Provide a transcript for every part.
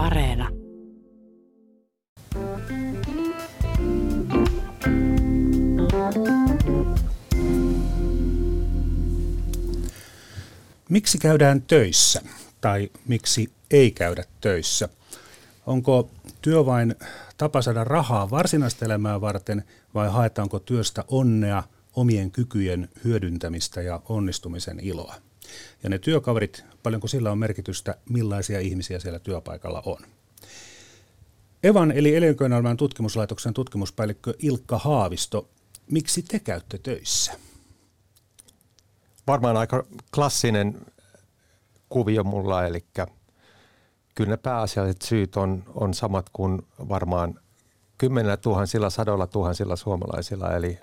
Areena. Miksi käydään töissä tai miksi ei käydä töissä? Onko työ vain tapa saada rahaa varsinaista elämää varten vai haetaanko työstä onnea, omien kykyjen hyödyntämistä ja onnistumisen iloa? Ja ne työkaverit, paljonko sillä on merkitystä, millaisia ihmisiä siellä työpaikalla on? Evan eli Elinkeinoelämän tutkimuslaitoksen tutkimuspäällikkö Ilkka Haavisto, miksi te käytte töissä? Varmaan aika klassinen kuvio mulla, eli kyllä ne pääasialliset syyt on, on samat kuin varmaan kymmenellä tuhansilla, sadoilla tuhansilla suomalaisilla. Eli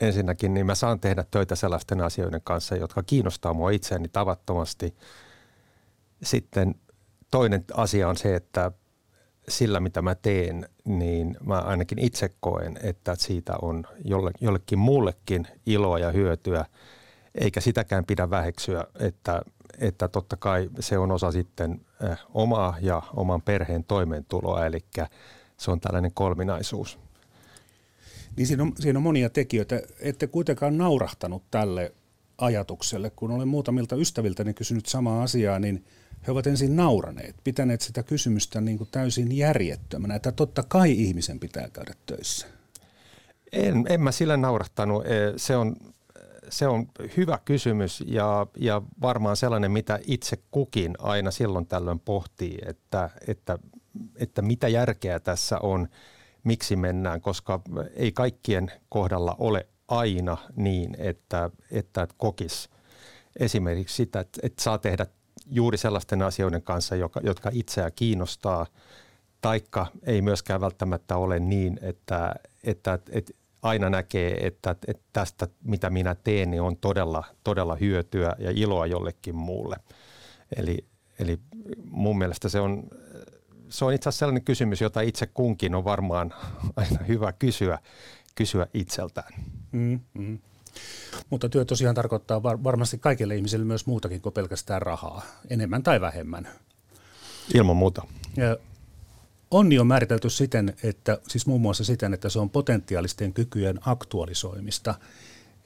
ensinnäkin niin mä saan tehdä töitä sellaisten asioiden kanssa, jotka kiinnostaa mua itseäni tavattomasti. Sitten toinen asia on se, että sillä mitä mä teen, niin mä ainakin itse koen, että siitä on jolle, jollekin muullekin iloa ja hyötyä, eikä sitäkään pidä väheksyä, että, että totta kai se on osa sitten äh, omaa ja oman perheen toimeentuloa, eli se on tällainen kolminaisuus. Niin siinä on, siinä on monia tekijöitä. Ette kuitenkaan naurahtanut tälle ajatukselle. Kun olen muutamilta ystäviltäni kysynyt samaa asiaa, niin he ovat ensin nauraneet, pitäneet sitä kysymystä niin kuin täysin järjettömänä, että totta kai ihmisen pitää käydä töissä. En, en mä sillä naurahtanut. E, se on, se on hyvä kysymys ja, ja varmaan sellainen, mitä itse kukin aina silloin tällöin pohtii, että, että, että mitä järkeä tässä on – miksi mennään, koska ei kaikkien kohdalla ole aina niin, että, että kokis esimerkiksi sitä, että, että saa tehdä juuri sellaisten asioiden kanssa, joka, jotka itseä kiinnostaa, taikka ei myöskään välttämättä ole niin, että, että, että aina näkee, että, että tästä mitä minä teen, niin on todella, todella hyötyä ja iloa jollekin muulle. Eli, eli mun mielestä se on se on itse asiassa sellainen kysymys, jota itse kunkin on varmaan aina hyvä kysyä, kysyä itseltään. Mm, mm. Mutta työ tosiaan tarkoittaa var- varmasti kaikille ihmisille myös muutakin kuin pelkästään rahaa, enemmän tai vähemmän. Ilman muuta. Ja onni on määritelty siten, että siis muun muassa siten, että se on potentiaalisten kykyjen aktualisoimista.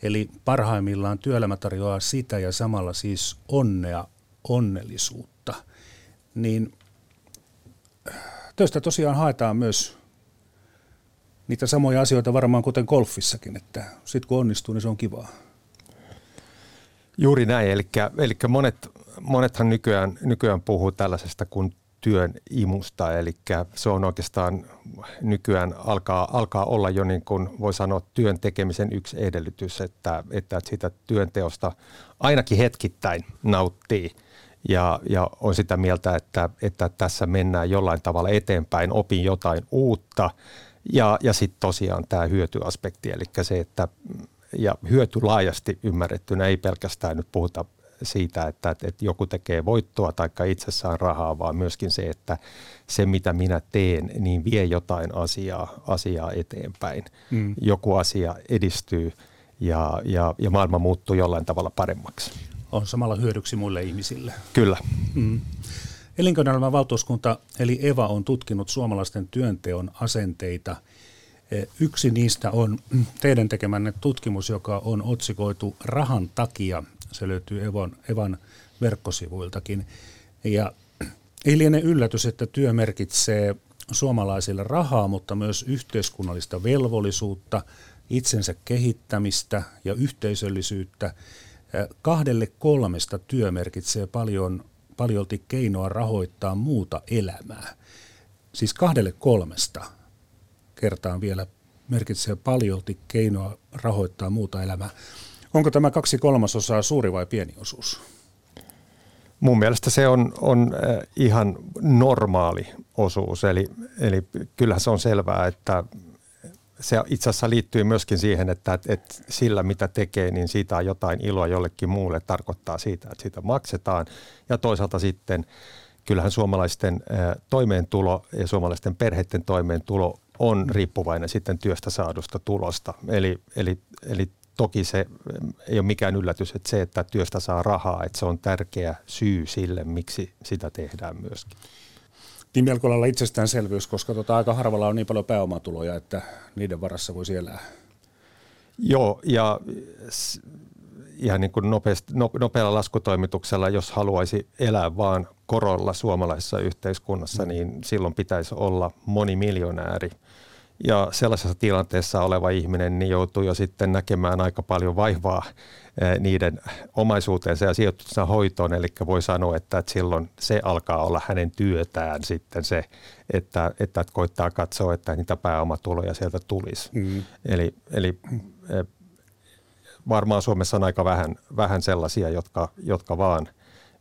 Eli parhaimmillaan työelämä tarjoaa sitä ja samalla siis onnea, onnellisuutta. Niin töistä tosiaan haetaan myös niitä samoja asioita varmaan kuten golfissakin, että sitten kun onnistuu, niin se on kivaa. Juuri näin, eli, eli monet, monethan nykyään, nykyään puhuu tällaisesta kuin työn imusta, eli se on oikeastaan nykyään alkaa, alkaa olla jo niin kuin voi sanoa työn tekemisen yksi edellytys, että, että sitä työnteosta ainakin hetkittäin nauttii – ja, ja on sitä mieltä, että, että tässä mennään jollain tavalla eteenpäin, opin jotain uutta ja, ja sitten tosiaan tämä hyötyaspekti, eli se, että ja hyöty laajasti ymmärrettynä ei pelkästään nyt puhuta siitä, että, että joku tekee voittoa tai itsessään rahaa, vaan myöskin se, että se mitä minä teen, niin vie jotain asiaa, asiaa eteenpäin. Mm. Joku asia edistyy ja, ja, ja maailma muuttuu jollain tavalla paremmaksi on samalla hyödyksi muille ihmisille. Kyllä. Mm. Elinkeinoelämän valtuuskunta eli EVA on tutkinut suomalaisten työnteon asenteita. E, yksi niistä on teidän tekemänne tutkimus, joka on otsikoitu Rahan takia. Se löytyy Evan, Evan verkkosivuiltakin. Ja ei liene yllätys, että työ merkitsee suomalaisille rahaa, mutta myös yhteiskunnallista velvollisuutta, itsensä kehittämistä ja yhteisöllisyyttä – Kahdelle kolmesta työ merkitsee paljon, paljolti keinoa rahoittaa muuta elämää. Siis kahdelle kolmesta kertaan vielä merkitsee paljolti keinoa rahoittaa muuta elämää. Onko tämä kaksi kolmasosaa suuri vai pieni osuus? Mun mielestä se on, on ihan normaali osuus, eli, eli kyllähän se on selvää, että se itse asiassa liittyy myöskin siihen, että, että sillä mitä tekee, niin siitä on jotain iloa jollekin muulle, tarkoittaa siitä, että siitä maksetaan. Ja toisaalta sitten kyllähän suomalaisten toimeentulo ja suomalaisten perheiden toimeentulo on riippuvainen sitten työstä saadusta tulosta. Eli, eli, eli toki se ei ole mikään yllätys, että se, että työstä saa rahaa, että se on tärkeä syy sille, miksi sitä tehdään myöskin. Niin melko lailla itsestäänselvyys, koska tota, aika harvalla on niin paljon pääomatuloja, että niiden varassa voisi elää. Joo, ja ihan niin kuin nopeasti, nopealla laskutoimituksella, jos haluaisi elää vaan korolla suomalaisessa yhteiskunnassa, mm. niin silloin pitäisi olla monimiljonääri. Ja sellaisessa tilanteessa oleva ihminen niin joutuu jo sitten näkemään aika paljon vaivaa niiden omaisuuteensa ja sijoituksensa hoitoon. Eli voi sanoa, että, että silloin se alkaa olla hänen työtään sitten se, että, että koittaa katsoa, että niitä pääomatuloja sieltä tulisi. Mm. Eli, eli varmaan Suomessa on aika vähän, vähän sellaisia, jotka, jotka vaan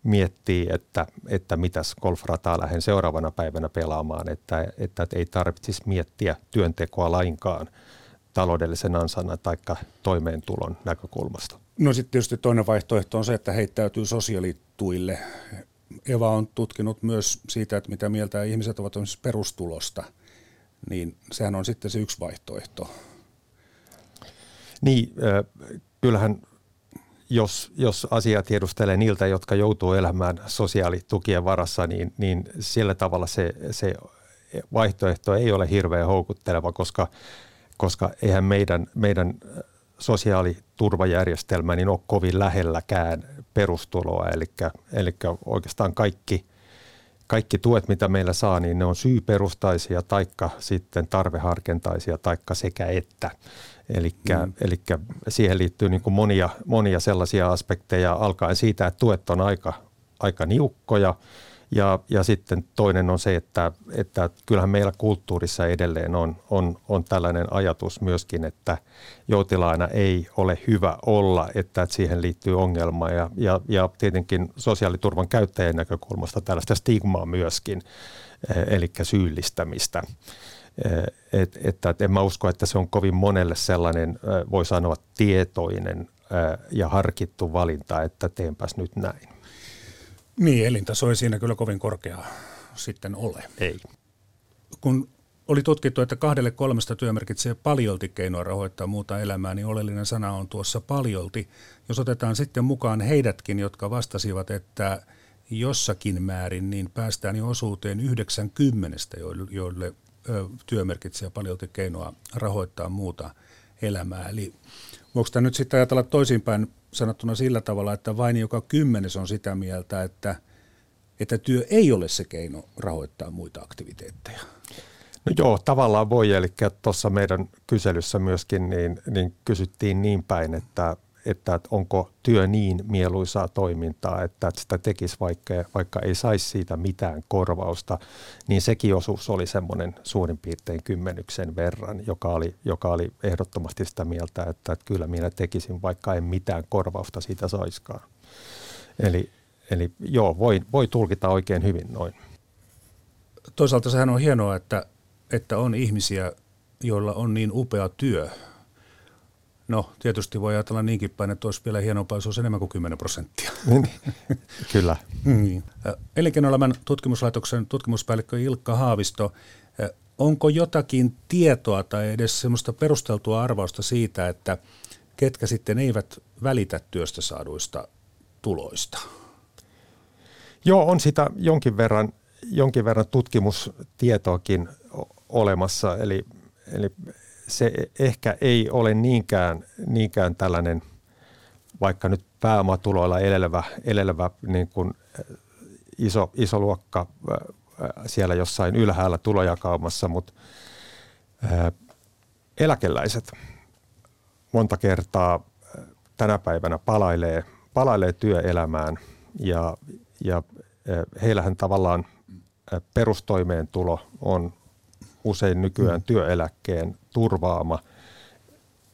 miettii, että, että mitäs golfrataa lähden seuraavana päivänä pelaamaan, että, että ei tarvitsisi miettiä työntekoa lainkaan taloudellisen ansana tai toimeentulon näkökulmasta. No sitten tietysti toinen vaihtoehto on se, että heittäytyy sosiaalituille. Eva on tutkinut myös siitä, että mitä mieltä ihmiset ovat perustulosta, niin sehän on sitten se yksi vaihtoehto. Niin, kyllähän jos, jos asia tiedustelee niiltä, jotka joutuu elämään sosiaalitukien varassa, niin, niin sillä tavalla se, se vaihtoehto ei ole hirveän houkutteleva, koska, koska eihän meidän, meidän sosiaaliturvajärjestelmä niin ole kovin lähelläkään perustuloa. Eli, eli oikeastaan kaikki, kaikki tuet, mitä meillä saa, niin ne on syyperustaisia taikka sitten tarveharkentaisia taikka sekä että. Eli mm. siihen liittyy niin kuin monia, monia sellaisia aspekteja alkaen siitä, että tuet on aika, aika niukkoja ja, ja sitten toinen on se, että, että kyllähän meillä kulttuurissa edelleen on, on, on tällainen ajatus myöskin, että joutilaana ei ole hyvä olla, että, että siihen liittyy ongelma ja, ja, ja tietenkin sosiaaliturvan käyttäjän näkökulmasta tällaista stigmaa myöskin, eh, eli syyllistämistä. Eh, et, että, että en mä usko, että se on kovin monelle sellainen, voi sanoa, tietoinen ja harkittu valinta, että teenpäs nyt näin. Niin, elintaso ei siinä kyllä kovin korkea sitten ole. Ei. Kun oli tutkittu, että kahdelle kolmesta työ merkitsee paljolti keinoa rahoittaa muuta elämää, niin oleellinen sana on tuossa paljolti. Jos otetaan sitten mukaan heidätkin, jotka vastasivat, että jossakin määrin, niin päästään jo osuuteen 90, joille, joille työ merkitsee paljolti keinoa rahoittaa muuta elämää. Eli voiko tämä nyt sitten ajatella toisinpäin sanottuna sillä tavalla, että vain joka kymmenes on sitä mieltä, että, että työ ei ole se keino rahoittaa muita aktiviteetteja. No joo, tavallaan voi. Eli tuossa meidän kyselyssä myöskin niin, niin kysyttiin niin päin, että että onko työ niin mieluisaa toimintaa, että sitä tekisi vaikka, vaikka ei saisi siitä mitään korvausta, niin sekin osuus oli semmoinen suurin piirtein kymmenyksen verran, joka oli, joka oli ehdottomasti sitä mieltä, että, että kyllä minä tekisin, vaikka en mitään korvausta siitä saiskaan. Eli, eli joo, voi, voi tulkita oikein hyvin noin. Toisaalta sehän on hienoa, että, että on ihmisiä, joilla on niin upea työ, No, tietysti voi ajatella niinkin päin, että olisi vielä hienompaa, jos olisi enemmän kuin 10 prosenttia. Niin. Kyllä. Niin. Elinkeinoelämän tutkimuslaitoksen tutkimuspäällikkö Ilkka Haavisto, onko jotakin tietoa tai edes semmoista perusteltua arvausta siitä, että ketkä sitten eivät välitä työstä saaduista tuloista? Joo, on sitä jonkin verran, jonkin verran tutkimustietoakin olemassa. Eli, eli se ehkä ei ole niinkään, niinkään tällainen vaikka nyt pääomatuloilla elelevä, elelevä niin kuin iso, iso luokka siellä jossain ylhäällä tulojakaumassa, mutta eläkeläiset monta kertaa tänä päivänä palailee, palailee työelämään ja, ja heillähän tavallaan perustoimeentulo on usein nykyään mm. työeläkkeen turvaama.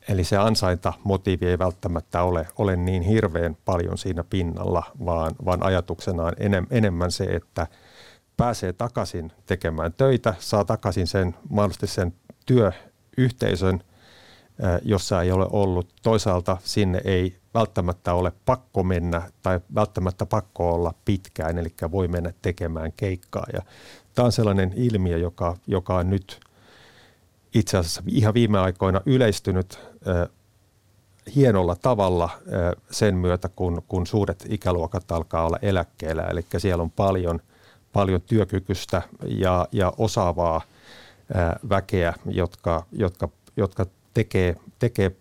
Eli se ansaintamotiivi ei välttämättä ole, ole niin hirveän paljon siinä pinnalla, vaan, vaan ajatuksena on enem, enemmän se, että pääsee takaisin tekemään töitä, saa takaisin sen mahdollisesti sen työyhteisön, jossa ei ole ollut. Toisaalta sinne ei välttämättä ole pakko mennä tai välttämättä pakko olla pitkään, eli voi mennä tekemään keikkaa. Ja tämä on sellainen ilmiö, joka, joka on nyt itse asiassa ihan viime aikoina yleistynyt äh, hienolla tavalla äh, sen myötä, kun, kun suuret ikäluokat alkaa olla eläkkeellä. Eli siellä on paljon, paljon työkykystä ja, ja osaavaa väkeä, jotka, jotka, jotka tekee, tekee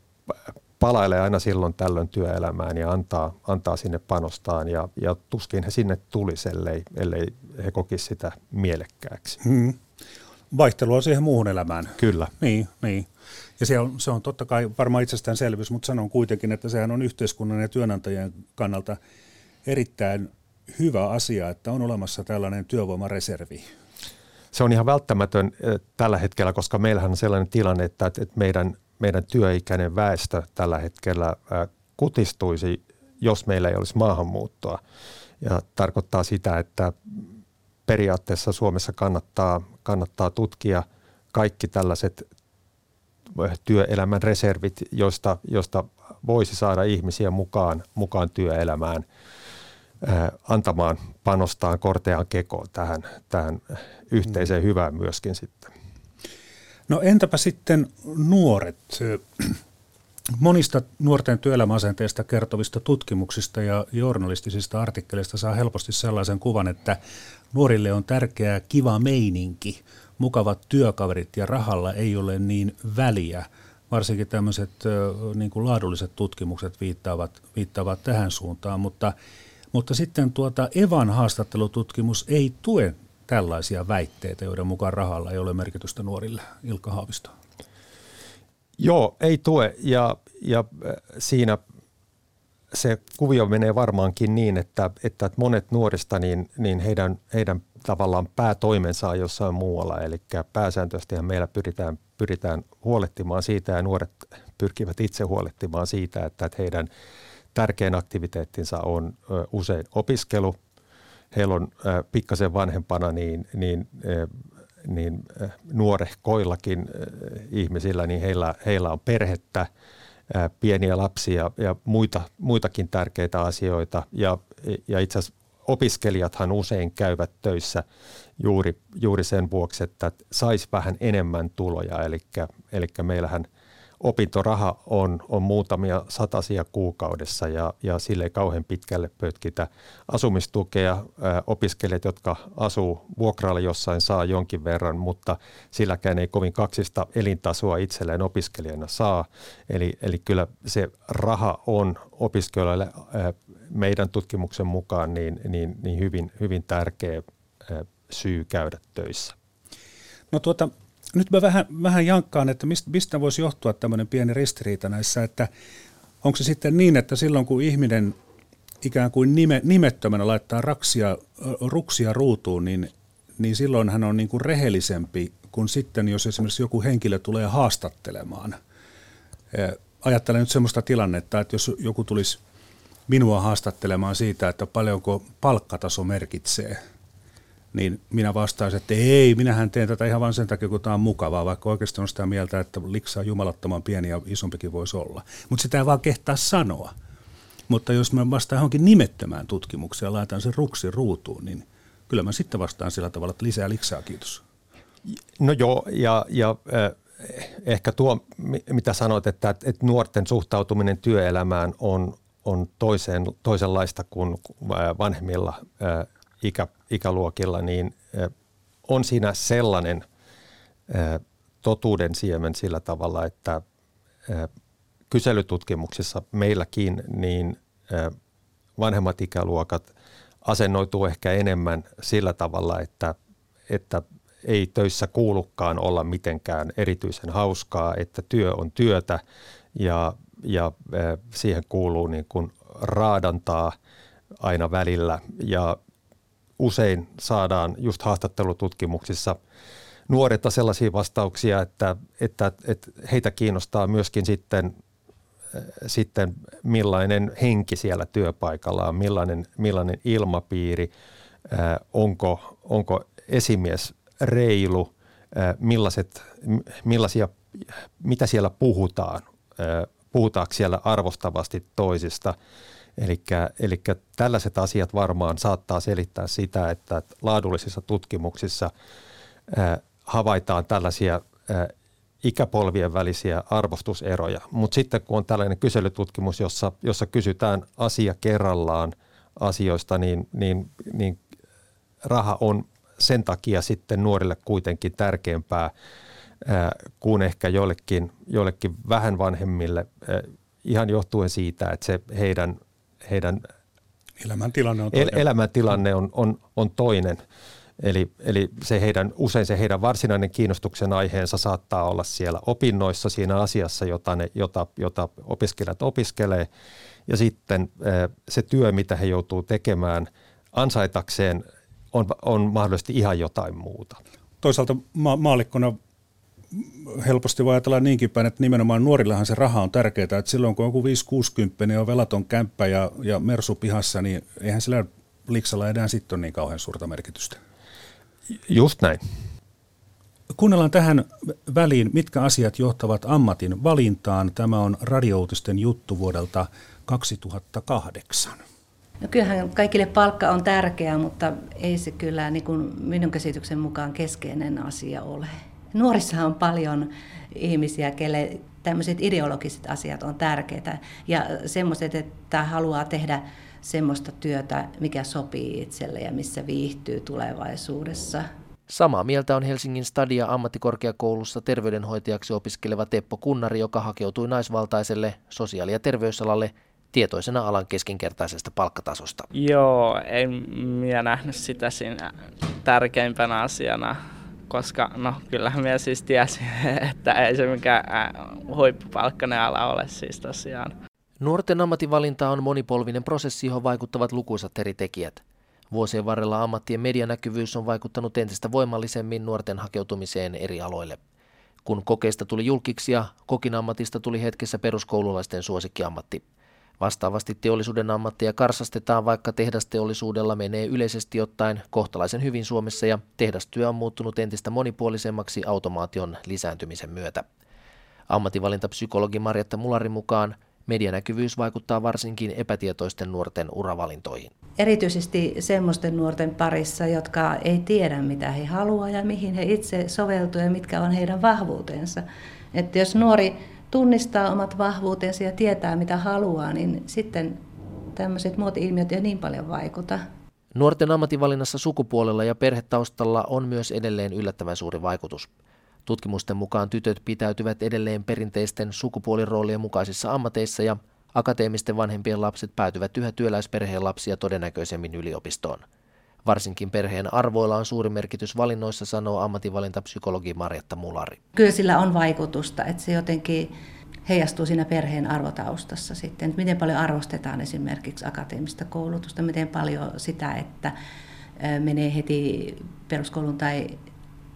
palailee aina silloin tällöin työelämään ja antaa, antaa sinne panostaan ja, ja tuskin he sinne tulisi, ellei, ellei he kokisi sitä mielekkääksi. Hmm. Vaihtelua siihen muuhun elämään. Kyllä. Niin, niin. Ja se on, se on totta kai varmaan itsestäänselvyys, mutta sanon kuitenkin, että sehän on yhteiskunnan ja työnantajien kannalta erittäin hyvä asia, että on olemassa tällainen työvoimareservi. Se on ihan välttämätön eh, tällä hetkellä, koska meillähän on sellainen tilanne, että, että meidän, meidän työikäinen väestö tällä hetkellä kutistuisi, jos meillä ei olisi maahanmuuttoa. Ja tarkoittaa sitä, että periaatteessa Suomessa kannattaa, kannattaa tutkia kaikki tällaiset eh, työelämän reservit, joista, joista voisi saada ihmisiä mukaan, mukaan työelämään – antamaan panostaan korteaan kekoon tähän, tähän yhteiseen mm. hyvään myöskin sitten. No entäpä sitten nuoret? Monista nuorten työelämäasenteista kertovista tutkimuksista ja journalistisista artikkeleista saa helposti sellaisen kuvan, että nuorille on tärkeää kiva meininki, mukavat työkaverit ja rahalla ei ole niin väliä. Varsinkin tämmöiset niin kuin laadulliset tutkimukset viittaavat, viittaavat tähän suuntaan, mutta mutta sitten tuota Evan haastattelututkimus ei tue tällaisia väitteitä, joiden mukaan rahalla ei ole merkitystä nuorille. Ilkka Haavisto. Joo, ei tue ja, ja äh, siinä se kuvio menee varmaankin niin, että, että monet nuorista, niin, niin heidän, heidän tavallaan päätoimensa on jossain muualla. Eli pääsääntöisesti meillä pyritään, pyritään huolehtimaan siitä ja nuoret pyrkivät itse huolehtimaan siitä, että heidän tärkein aktiviteettinsa on usein opiskelu. Heillä on pikkasen vanhempana niin, niin, niin nuorehkoillakin ihmisillä, niin heillä, heillä on perhettä, pieniä lapsia ja muita, muitakin tärkeitä asioita. Ja, ja itse asiassa opiskelijathan usein käyvät töissä juuri, juuri sen vuoksi, että saisi vähän enemmän tuloja. Eli meillähän – opintoraha on, on muutamia satasia kuukaudessa ja, ja sille ei kauhean pitkälle pötkitä. Asumistukea ää, opiskelijat, jotka asuu vuokralla jossain, saa jonkin verran, mutta silläkään ei kovin kaksista elintasoa itselleen opiskelijana saa. Eli, eli kyllä se raha on opiskelijoille ää, meidän tutkimuksen mukaan niin, niin, niin hyvin, hyvin tärkeä ää, syy käydä töissä. No tuota, nyt mä vähän, vähän jankkaan, että mistä, voisi johtua tämmöinen pieni ristiriita näissä, että onko se sitten niin, että silloin kun ihminen ikään kuin nime, nimettömänä laittaa raksia, ruksia ruutuun, niin, niin silloin hän on niin kuin rehellisempi kuin sitten, jos esimerkiksi joku henkilö tulee haastattelemaan. Ajattelen nyt semmoista tilannetta, että jos joku tulisi minua haastattelemaan siitä, että paljonko palkkataso merkitsee – niin minä vastaisin, että ei, minähän teen tätä ihan vain sen takia, kun tämä on mukavaa, vaikka oikeasti on sitä mieltä, että liksaa jumalattoman pieni ja isompikin voisi olla. Mutta sitä ei vaan kehtaa sanoa. Mutta jos mä vastaan johonkin nimettömään tutkimukseen ja laitan sen ruksi ruutuun, niin kyllä mä sitten vastaan sillä tavalla, että lisää liksaa, kiitos. No joo, ja, ja eh, ehkä tuo, mitä sanoit, että, että nuorten suhtautuminen työelämään on, on toiseen, toisenlaista kuin vanhemmilla ikä, ikäluokilla, niin on siinä sellainen totuuden siemen sillä tavalla, että kyselytutkimuksissa meilläkin niin vanhemmat ikäluokat asennoituu ehkä enemmän sillä tavalla, että, että ei töissä kuulukaan olla mitenkään erityisen hauskaa, että työ on työtä ja, ja siihen kuuluu niin kuin raadantaa aina välillä ja usein saadaan just haastattelututkimuksissa nuorilta sellaisia vastauksia, että, että, että heitä kiinnostaa myöskin sitten, sitten millainen henki siellä työpaikalla on, millainen, millainen ilmapiiri, onko, onko esimies reilu, millaiset, millaisia, mitä siellä puhutaan, puhutaanko siellä arvostavasti toisista – Eli tällaiset asiat varmaan saattaa selittää sitä, että laadullisissa tutkimuksissa havaitaan tällaisia ikäpolvien välisiä arvostuseroja. Mutta sitten kun on tällainen kyselytutkimus, jossa, jossa kysytään asia kerrallaan asioista, niin, niin, niin raha on sen takia sitten nuorille kuitenkin tärkeämpää kuin ehkä joillekin, joillekin vähän vanhemmille ihan johtuen siitä, että se heidän, heidän elämäntilanne on toinen. El, elämäntilanne on, on, on toinen. Eli, eli se heidän, usein se heidän varsinainen kiinnostuksen aiheensa saattaa olla siellä opinnoissa siinä asiassa, jota, ne, jota, jota opiskelijat opiskelee. Ja sitten se työ, mitä he joutuu tekemään ansaitakseen, on, on mahdollisesti ihan jotain muuta. Toisaalta ma- maalikkona helposti voi ajatella niinkin päin, että nimenomaan nuorillahan se raha on tärkeää, että silloin kun on joku 5-60 on velaton kämppä ja, ja mersu pihassa, niin eihän sillä liksalla enää sitten ole niin kauhean suurta merkitystä. Just näin. Kuunnellaan tähän väliin, mitkä asiat johtavat ammatin valintaan. Tämä on radiouutisten juttu vuodelta 2008. No kyllähän kaikille palkka on tärkeää, mutta ei se kyllä niin kuin minun käsityksen mukaan keskeinen asia ole. Nuorissahan on paljon ihmisiä, kelle tämmöiset ideologiset asiat on tärkeitä ja semmoiset, että haluaa tehdä semmoista työtä, mikä sopii itselle ja missä viihtyy tulevaisuudessa. Samaa mieltä on Helsingin Stadia ammattikorkeakoulussa terveydenhoitajaksi opiskeleva Teppo Kunnari, joka hakeutui naisvaltaiselle sosiaali- ja terveysalalle tietoisena alan keskinkertaisesta palkkatasosta. Joo, en minä nähnyt sitä siinä tärkeimpänä asiana, koska no kyllähän minä siis tiesin, että ei se mikään huippupalkkainen ala ole siis tosiaan. Nuorten ammattivalinta on monipolvinen prosessi, johon vaikuttavat lukuisat eri tekijät. Vuosien varrella ammattien medianäkyvyys on vaikuttanut entistä voimallisemmin nuorten hakeutumiseen eri aloille. Kun kokeista tuli julkiksia, kokin ammatista tuli hetkessä peruskoululaisten suosikkiammatti. Vastaavasti teollisuuden ammattia karsastetaan, vaikka tehdasteollisuudella menee yleisesti ottaen kohtalaisen hyvin Suomessa ja tehdastyö on muuttunut entistä monipuolisemmaksi automaation lisääntymisen myötä. Ammattivalintapsykologi Marjatta Mularin mukaan medianäkyvyys vaikuttaa varsinkin epätietoisten nuorten uravalintoihin. Erityisesti semmoisten nuorten parissa, jotka ei tiedä mitä he haluavat ja mihin he itse soveltuvat ja mitkä on heidän vahvuutensa. Että jos nuori tunnistaa omat vahvuutensa ja tietää mitä haluaa, niin sitten tämmöiset muoti-ilmiöt ei niin paljon vaikuta. Nuorten ammatinvalinnassa sukupuolella ja perhetaustalla on myös edelleen yllättävän suuri vaikutus. Tutkimusten mukaan tytöt pitäytyvät edelleen perinteisten sukupuoliroolien mukaisissa ammateissa ja akateemisten vanhempien lapset päätyvät yhä työläisperheen lapsia todennäköisemmin yliopistoon. Varsinkin perheen arvoilla on suuri merkitys valinnoissa, sanoo ammatinvalintapsykologi Marjatta Mulari. Kyllä sillä on vaikutusta, että se jotenkin heijastuu siinä perheen arvotaustassa sitten. Että miten paljon arvostetaan esimerkiksi akateemista koulutusta, miten paljon sitä, että menee heti peruskoulun tai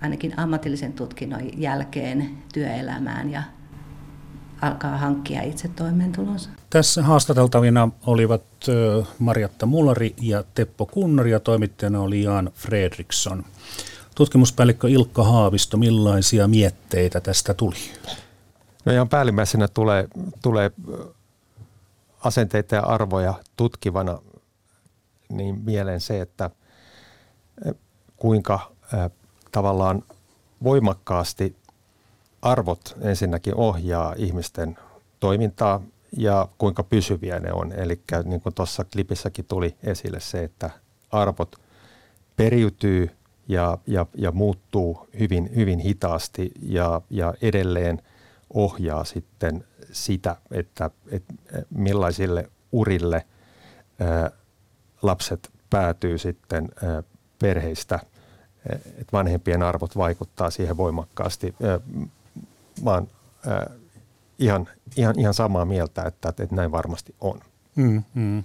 ainakin ammatillisen tutkinnon jälkeen työelämään ja alkaa hankkia itse toimeentulonsa. Tässä haastateltavina olivat Marjatta Mulari ja Teppo Kunnari ja toimittajana oli Jan Fredriksson. Tutkimuspäällikkö Ilkka Haavisto, millaisia mietteitä tästä tuli? No ihan päällimmäisenä tulee, tulee asenteita ja arvoja tutkivana niin mieleen se, että kuinka tavallaan voimakkaasti arvot ensinnäkin ohjaa ihmisten toimintaa ja kuinka pysyviä ne on. Eli niin kuin tuossa klipissäkin tuli esille se, että arvot periytyy ja, ja, ja muuttuu hyvin, hyvin hitaasti ja, ja edelleen ohjaa sitten sitä, että, että millaisille urille ää, lapset päätyy sitten ää, perheistä – että vanhempien arvot vaikuttaa siihen voimakkaasti. Mä oon ihan, ihan, ihan samaa mieltä, että, että näin varmasti on. Mm, mm.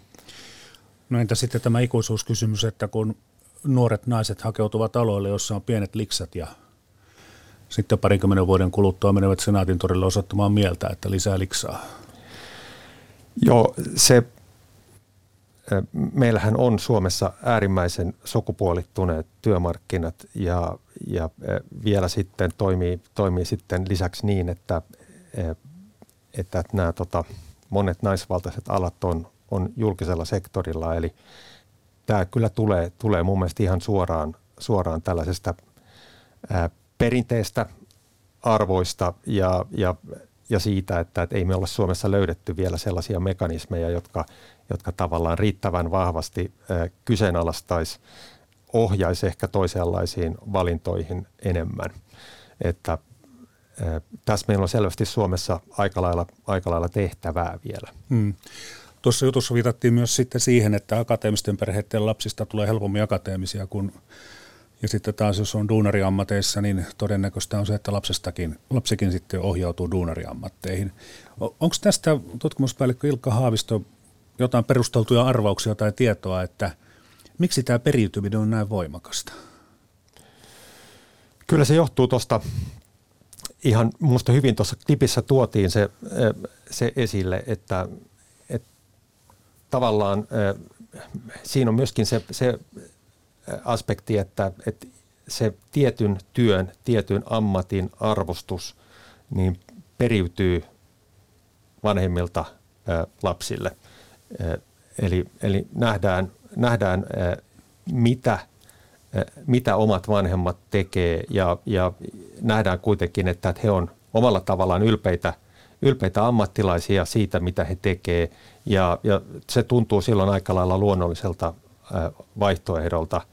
No entä sitten tämä ikuisuuskysymys, että kun nuoret naiset hakeutuvat aloille, jossa on pienet liksat ja sitten parikymmenen vuoden kuluttua menevät senaatin torille osoittamaan mieltä, että lisää liksaa. Joo, se meillähän on Suomessa äärimmäisen sukupuolittuneet työmarkkinat ja, ja vielä sitten toimii, toimii sitten lisäksi niin, että, että nämä tota, monet naisvaltaiset alat on, on julkisella sektorilla. Eli tämä kyllä tulee, tulee mun mielestä ihan suoraan, suoraan tällaisesta perinteestä arvoista ja, ja, ja siitä, että, että ei me olla Suomessa löydetty vielä sellaisia mekanismeja, jotka – jotka tavallaan riittävän vahvasti kyseenalaistaisi ohjaisi ehkä toisenlaisiin valintoihin enemmän. Että tässä meillä on selvästi Suomessa aika lailla, aika lailla tehtävää vielä. Hmm. Tuossa jutussa viitattiin myös sitten siihen, että akateemisten perheiden lapsista tulee helpommin akateemisia kuin ja sitten taas jos on duunariammateissa, niin todennäköistä on se, että lapsestakin, lapsikin sitten ohjautuu duunariammatteihin. Onko tästä tutkimuspäällikkö Ilkka Haavisto jotain perusteltuja arvauksia tai tietoa, että miksi tämä periytyminen on näin voimakasta? Kyllä se johtuu tuosta ihan minusta hyvin tuossa tipissä tuotiin se, se esille, että, että tavallaan siinä on myöskin se, se aspekti, että, että se tietyn työn, tietyn ammatin arvostus niin periytyy vanhemmilta lapsille. Eli, eli nähdään, nähdään mitä, mitä omat vanhemmat tekee ja, ja nähdään kuitenkin, että he on omalla tavallaan ylpeitä, ylpeitä ammattilaisia siitä, mitä he tekee ja, ja se tuntuu silloin aika lailla luonnolliselta vaihtoehdolta –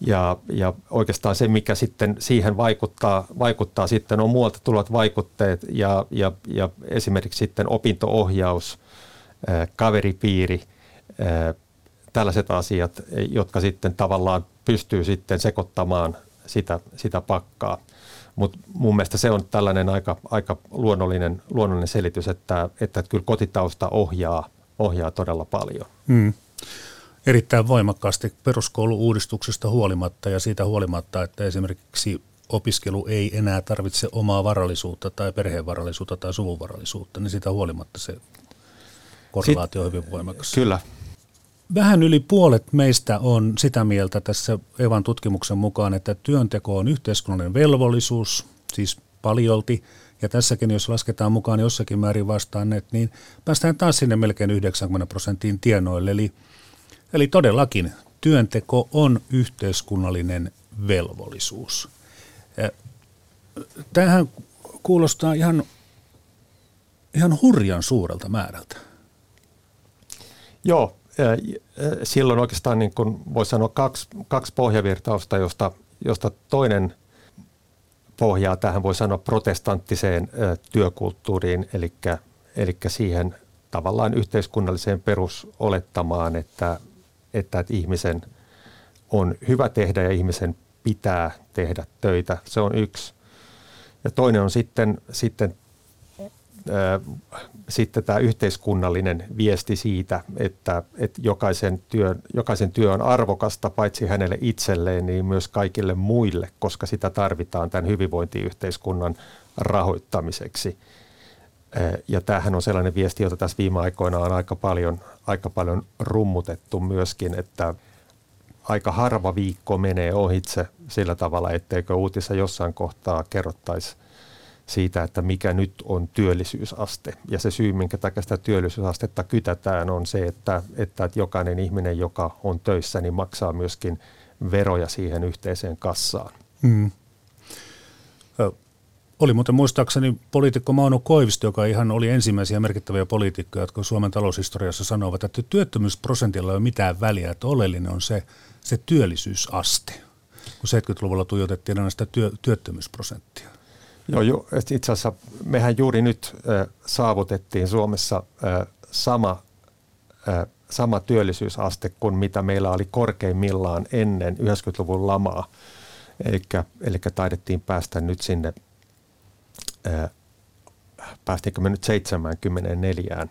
ja, ja oikeastaan se, mikä sitten siihen vaikuttaa, vaikuttaa sitten on muualta tulevat vaikutteet ja, ja, ja esimerkiksi sitten opintoohjaus, kaveripiiri, tällaiset asiat, jotka sitten tavallaan pystyy sitten sekoittamaan sitä, sitä pakkaa. Mutta mun mielestä se on tällainen aika, aika luonnollinen, luonnollinen selitys, että, että kyllä kotitausta ohjaa, ohjaa todella paljon. Hmm erittäin voimakkaasti peruskoulu-uudistuksesta huolimatta ja siitä huolimatta, että esimerkiksi opiskelu ei enää tarvitse omaa varallisuutta tai perheen varallisuutta tai suvun varallisuutta, niin sitä huolimatta se korrelaatio on hyvin voimakas. Kyllä. Vähän yli puolet meistä on sitä mieltä tässä Evan tutkimuksen mukaan, että työnteko on yhteiskunnallinen velvollisuus, siis paljolti, ja tässäkin jos lasketaan mukaan jossakin määrin vastanneet, niin päästään taas sinne melkein 90 prosenttiin tienoille, eli Eli todellakin työnteko on yhteiskunnallinen velvollisuus. Tähän kuulostaa ihan, ihan hurjan suurelta määrältä. Joo, silloin oikeastaan niin kuin voisi sanoa kaksi, kaksi pohjavirtausta, josta, josta toinen pohjaa tähän voi sanoa protestanttiseen työkulttuuriin, eli, eli siihen tavallaan yhteiskunnalliseen perusolettamaan, että että, että ihmisen on hyvä tehdä ja ihmisen pitää tehdä töitä. Se on yksi. Ja toinen on sitten, sitten, äh, sitten tämä yhteiskunnallinen viesti siitä, että, että jokaisen, työn, jokaisen työ on arvokasta paitsi hänelle itselleen, niin myös kaikille muille, koska sitä tarvitaan tämän hyvinvointiyhteiskunnan rahoittamiseksi. Ja tämähän on sellainen viesti, jota tässä viime aikoina on aika paljon, aika paljon rummutettu myöskin, että aika harva viikko menee ohitse sillä tavalla, etteikö uutissa jossain kohtaa kerrottaisi siitä, että mikä nyt on työllisyysaste. Ja se syy, minkä takia sitä työllisyysastetta kytätään, on se, että, että jokainen ihminen, joka on töissä, niin maksaa myöskin veroja siihen yhteiseen kassaan. Mm. Oli muuten muistaakseni poliitikko Mauno Koivisto, joka ihan oli ensimmäisiä merkittäviä poliitikkoja, jotka Suomen taloushistoriassa sanovat, että työttömyysprosentilla ei ole mitään väliä, että oleellinen on se, se työllisyysaste, kun 70-luvulla tuijotettiin aina sitä työ, työttömyysprosenttia. Joo, jo, itse asiassa mehän juuri nyt äh, saavutettiin Suomessa äh, sama, äh, sama työllisyysaste kuin mitä meillä oli korkeimmillaan ennen 90-luvun lamaa. Eli taidettiin päästä nyt sinne päästiinkö me nyt 74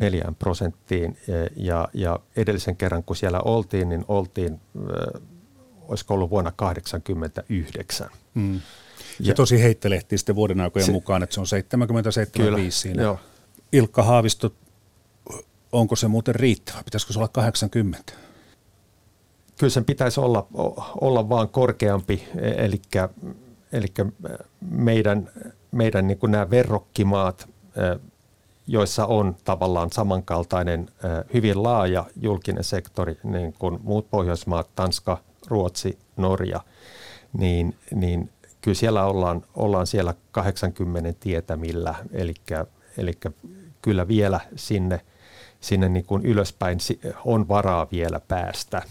4 prosenttiin ja, ja edellisen kerran kun siellä oltiin, niin oltiin, olisiko ollut vuonna 1989. Mm. Ja, ja tosi heittelehti sitten vuoden aikojen se, mukaan, että se on 70-75 siinä. Joo. Ilkka Haavisto, onko se muuten riittävä? Pitäisikö se olla 80? Kyllä sen pitäisi olla, olla vaan korkeampi, eli, eli meidän meidän niin kuin nämä verrokkimaat, joissa on tavallaan samankaltainen hyvin laaja julkinen sektori, niin kuin muut Pohjoismaat, Tanska, Ruotsi, Norja, niin, niin kyllä siellä ollaan, ollaan siellä 80 tietämillä, eli, eli kyllä vielä sinne, sinne niin kuin ylöspäin on varaa vielä päästä.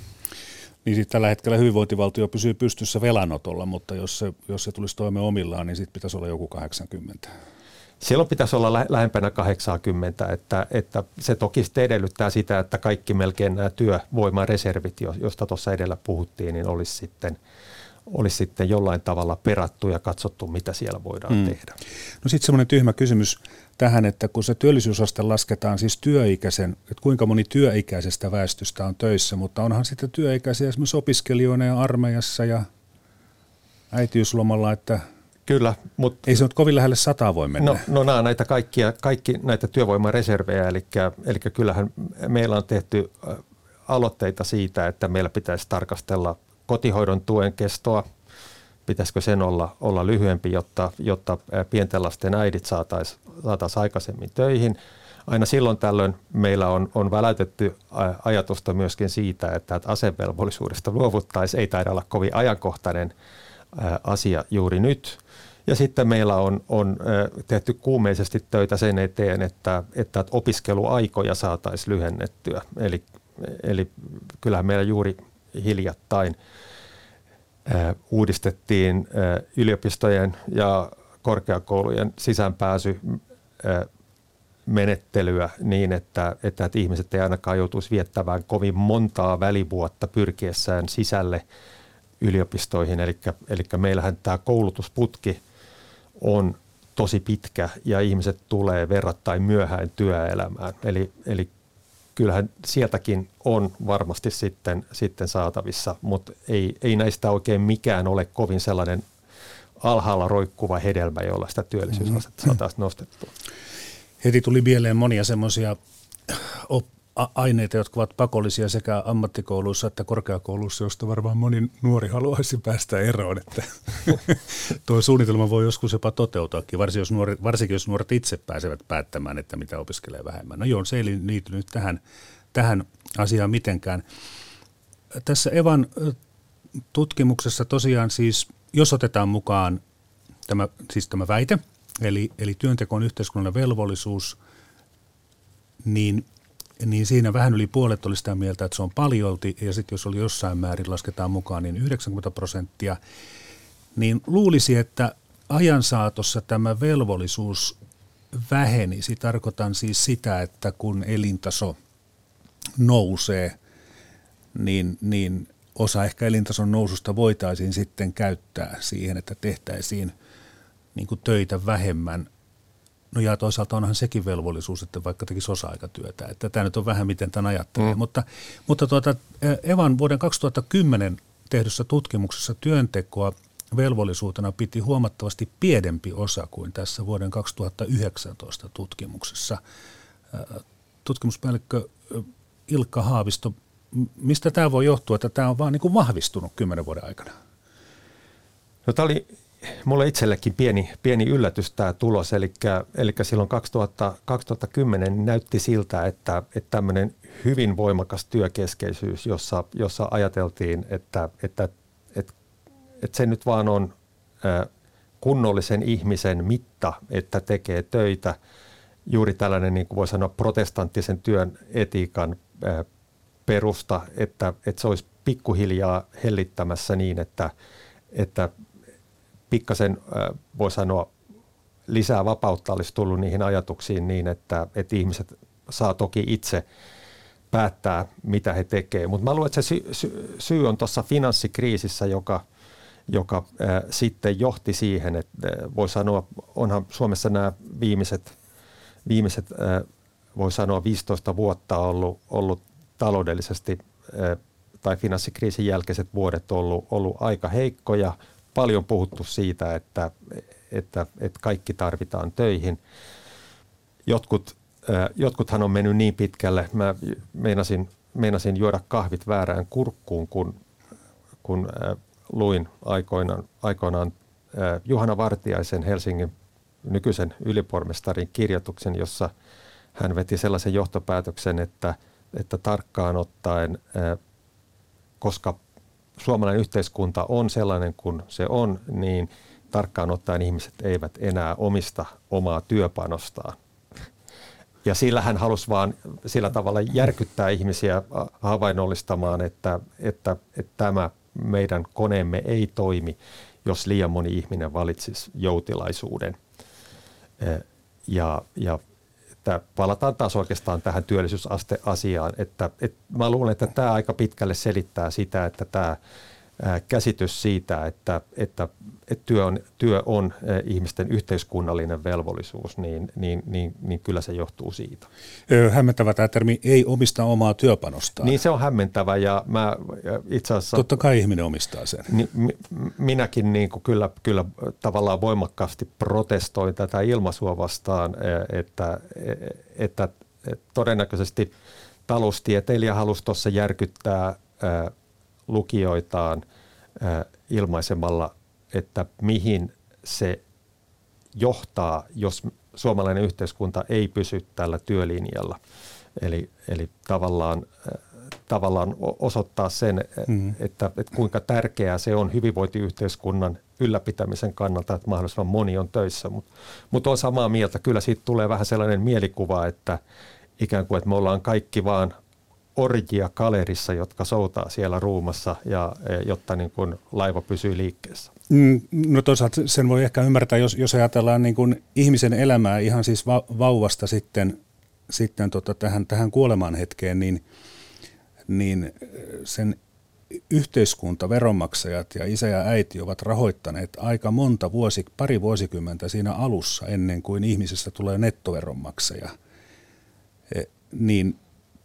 Niin sitten tällä hetkellä hyvinvointivaltio pysyy pystyssä velanotolla, mutta jos se, jos se tulisi toimeen omillaan, niin sitten pitäisi olla joku 80. Silloin pitäisi olla lä- lähempänä 80, että, että se toki sitten edellyttää sitä, että kaikki melkein nämä työvoimareservit, joista tuossa edellä puhuttiin, niin olisi sitten, olisi sitten jollain tavalla perattu ja katsottu, mitä siellä voidaan mm. tehdä. No sitten semmoinen tyhmä kysymys tähän, että kun se työllisyysaste lasketaan siis työikäisen, että kuinka moni työikäisestä väestöstä on töissä, mutta onhan sitten työikäisiä esimerkiksi opiskelijoina ja armeijassa ja äitiyslomalla, että Kyllä, mutta... Ei se nyt kovin lähelle sataa voi mennä. No, no nämä näitä kaikkia, kaikki näitä työvoimareservejä, eli, eli kyllähän meillä on tehty aloitteita siitä, että meillä pitäisi tarkastella kotihoidon tuen kestoa, pitäisikö sen olla, olla lyhyempi, jotta, jotta pienten lasten äidit saataisiin saatais aikaisemmin töihin. Aina silloin tällöin meillä on, on väläytetty ajatusta myöskin siitä, että, että asevelvollisuudesta luovuttaisiin. Ei taida olla kovin ajankohtainen asia juuri nyt. Ja sitten meillä on, on tehty kuumeisesti töitä sen eteen, että, että opiskeluaikoja saataisiin lyhennettyä. Eli, eli kyllähän meillä juuri hiljattain uudistettiin yliopistojen ja korkeakoulujen sisäänpääsy menettelyä niin, että, että, että ihmiset ei ainakaan joutuisi viettämään kovin montaa välivuotta pyrkiessään sisälle yliopistoihin. Eli, meillähän tämä koulutusputki on tosi pitkä ja ihmiset tulee verrattain myöhään työelämään. Eli, eli kyllähän sieltäkin on varmasti sitten, sitten saatavissa, mutta ei, ei näistä oikein mikään ole kovin sellainen alhaalla roikkuva hedelmä, jolla sitä työllisyysastetta mm. saataisiin nostettua. Heti tuli mieleen monia semmoisia aineita, jotka ovat pakollisia sekä ammattikouluissa että korkeakouluissa, josta varmaan moni nuori haluaisi päästä eroon. Että tuo suunnitelma voi joskus jopa toteutuakin, varsinkin jos, varsinkin jos nuoret itse pääsevät päättämään, että mitä opiskelee vähemmän. No joo, se ei liity nyt tähän, tähän asiaan mitenkään. Tässä Evan tutkimuksessa tosiaan siis, jos otetaan mukaan tämä, siis tämä väite, eli, eli työnteko on yhteiskunnallinen velvollisuus, niin niin siinä vähän yli puolet oli sitä mieltä, että se on paljolti, ja sitten jos oli jossain määrin lasketaan mukaan, niin 90 prosenttia, niin luulisi, että ajan saatossa tämä velvollisuus vähenisi. Tarkoitan siis sitä, että kun elintaso nousee, niin, niin osa ehkä elintason noususta voitaisiin sitten käyttää siihen, että tehtäisiin niin kuin töitä vähemmän No ja toisaalta onhan sekin velvollisuus, että vaikka tekisi osa-aikatyötä. Että tämä nyt on vähän miten tämän ajattelee. Mm. Mutta, mutta tuota, Evan vuoden 2010 tehdyssä tutkimuksessa työntekoa velvollisuutena piti huomattavasti pienempi osa kuin tässä vuoden 2019 tutkimuksessa. Tutkimuspäällikkö Ilkka Haavisto, mistä tämä voi johtua, että tämä on vaan niin kuin vahvistunut kymmenen vuoden aikana? No, tämä oli mulle itsellekin pieni, pieni yllätys tämä tulos, eli, eli silloin 2000, 2010 näytti siltä, että, että tämmöinen hyvin voimakas työkeskeisyys, jossa, jossa ajateltiin, että, että, että, että se nyt vaan on kunnollisen ihmisen mitta, että tekee töitä, juuri tällainen, niin kuin voi sanoa, protestanttisen työn etiikan perusta, että, että se olisi pikkuhiljaa hellittämässä niin, että, että pikkasen voi sanoa lisää vapautta olisi tullut niihin ajatuksiin niin, että, että ihmiset saa toki itse päättää, mitä he tekevät. Mutta mä luulen, että se sy- sy- syy on tuossa finanssikriisissä, joka, joka äh, sitten johti siihen, että äh, voi sanoa, onhan Suomessa nämä viimeiset, viimeiset äh, voi sanoa 15 vuotta ollut, ollut taloudellisesti äh, tai finanssikriisin jälkeiset vuodet ollut, ollut aika heikkoja – paljon puhuttu siitä, että, että, että kaikki tarvitaan töihin. Jotkut, jotkuthan on mennyt niin pitkälle, mä meinasin, meinasin juoda kahvit väärään kurkkuun, kun, kun luin aikoinaan, aikoinaan Juhana Vartiaisen Helsingin nykyisen ylipormestarin kirjoituksen, jossa hän veti sellaisen johtopäätöksen, että, että tarkkaan ottaen, koska suomalainen yhteiskunta on sellainen kuin se on, niin tarkkaan ottaen ihmiset eivät enää omista omaa työpanostaan. ja sillä hän halusi vaan sillä tavalla järkyttää ihmisiä havainnollistamaan, että, että, että tämä meidän koneemme ei toimi, jos liian moni ihminen valitsisi joutilaisuuden. Ja, ja että palataan taas oikeastaan tähän työllisyysasteasiaan. Että, että mä luulen, että tämä aika pitkälle selittää sitä, että tämä käsitys siitä, että, että, että työ on, työ on ihmisten yhteiskunnallinen velvollisuus, niin, niin, niin, niin kyllä se johtuu siitä. Hämmentävä tämä termi ei omista omaa työpanostaan. Niin se on hämmentävä ja mä itse asiassa... Totta kai ihminen omistaa sen. Niin, minäkin niin kuin kyllä, kyllä tavallaan voimakkaasti protestoin tätä ilmaisua vastaan, että, että, että todennäköisesti taloustieteilijä halusi tuossa järkyttää lukijoitaan ilmaisemalla, että mihin se johtaa, jos suomalainen yhteiskunta ei pysy tällä työlinjalla. Eli, eli tavallaan, tavallaan osoittaa sen, mm-hmm. että, että kuinka tärkeää se on hyvinvointiyhteiskunnan ylläpitämisen kannalta, että mahdollisimman moni on töissä. Mutta mut on samaa mieltä, kyllä siitä tulee vähän sellainen mielikuva, että ikään kuin, että me ollaan kaikki vaan orjia kalerissa, jotka soutaa siellä ruumassa, ja, e, jotta niin kuin laiva pysyy liikkeessä. Mm, no toisaalta sen voi ehkä ymmärtää, jos, jos ajatellaan niin kuin ihmisen elämää ihan siis va, vauvasta sitten, sitten tota tähän, tähän kuolemaan hetkeen, niin, niin sen yhteiskunta, veronmaksajat ja isä ja äiti ovat rahoittaneet aika monta vuosi, pari vuosikymmentä siinä alussa ennen kuin ihmisestä tulee nettoveronmaksaja. E, niin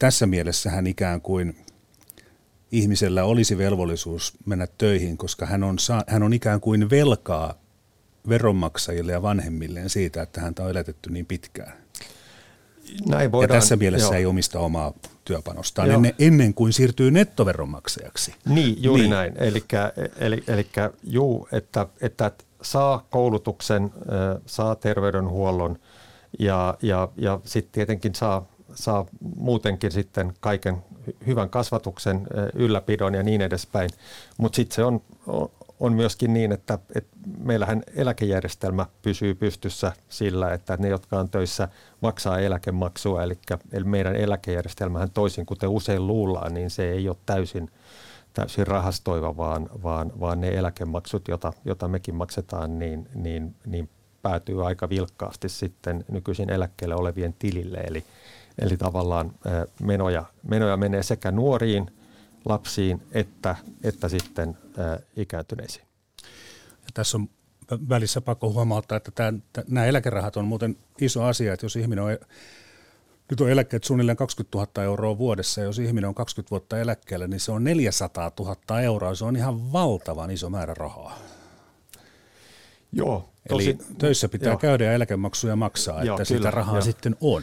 tässä mielessä hän ikään kuin ihmisellä olisi velvollisuus mennä töihin, koska hän on, hän on ikään kuin velkaa veronmaksajille ja vanhemmilleen siitä, että häntä on elätetty niin pitkään. Näin voidaan, ja tässä mielessä joo. ei omista omaa työpanostaan ennen, ennen kuin siirtyy nettoveronmaksajaksi. Niin, juuri niin. näin. Elikkä, eli, eli juu, että, että saa koulutuksen, saa terveydenhuollon ja, ja, ja sitten tietenkin saa saa muutenkin sitten kaiken hyvän kasvatuksen ylläpidon ja niin edespäin. Mutta sitten se on, on myöskin niin, että, että meillähän eläkejärjestelmä pysyy pystyssä sillä, että ne, jotka on töissä, maksaa eläkemaksua. Eli, meidän eläkejärjestelmähän toisin kuten usein luullaan, niin se ei ole täysin, täysin rahastoiva, vaan, vaan, vaan ne eläkemaksut, joita, jota mekin maksetaan, niin, niin, niin päätyy aika vilkkaasti sitten nykyisin eläkkeelle olevien tilille. Eli, Eli tavallaan menoja, menoja menee sekä nuoriin, lapsiin että, että sitten ikääntyneisiin. Ja tässä on välissä pakko huomauttaa, että tämän, nämä eläkerahat on muuten iso asia, että jos ihminen on, nyt on eläkkeet suunnilleen 20 000 euroa vuodessa, ja jos ihminen on 20 vuotta eläkkeellä, niin se on 400 000 euroa, se on ihan valtavan iso määrä rahaa. Joo. Tosi, Eli töissä pitää joo. käydä ja eläkemaksuja maksaa, joo, että kyllä, sitä rahaa joo. sitten on.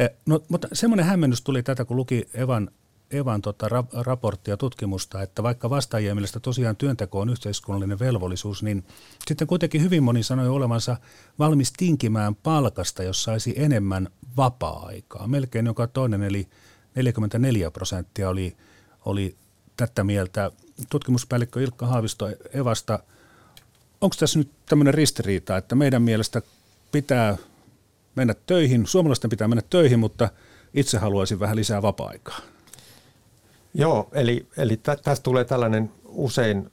Eh, no, mutta semmoinen hämmennys tuli tätä, kun luki Evan, Evan tota ra- raporttia tutkimusta, että vaikka vastaajien mielestä tosiaan työnteko on yhteiskunnallinen velvollisuus, niin sitten kuitenkin hyvin moni sanoi olevansa valmis tinkimään palkasta, jos saisi enemmän vapaa-aikaa. Melkein joka toinen, eli 44 prosenttia oli, oli tätä mieltä. Tutkimuspäällikkö Ilkka Haavisto Evasta, onko tässä nyt tämmöinen ristiriita, että meidän mielestä pitää mennä töihin, suomalaisten pitää mennä töihin, mutta itse haluaisin vähän lisää vapaa-aikaa. Joo, eli, eli tä, tästä tulee tällainen usein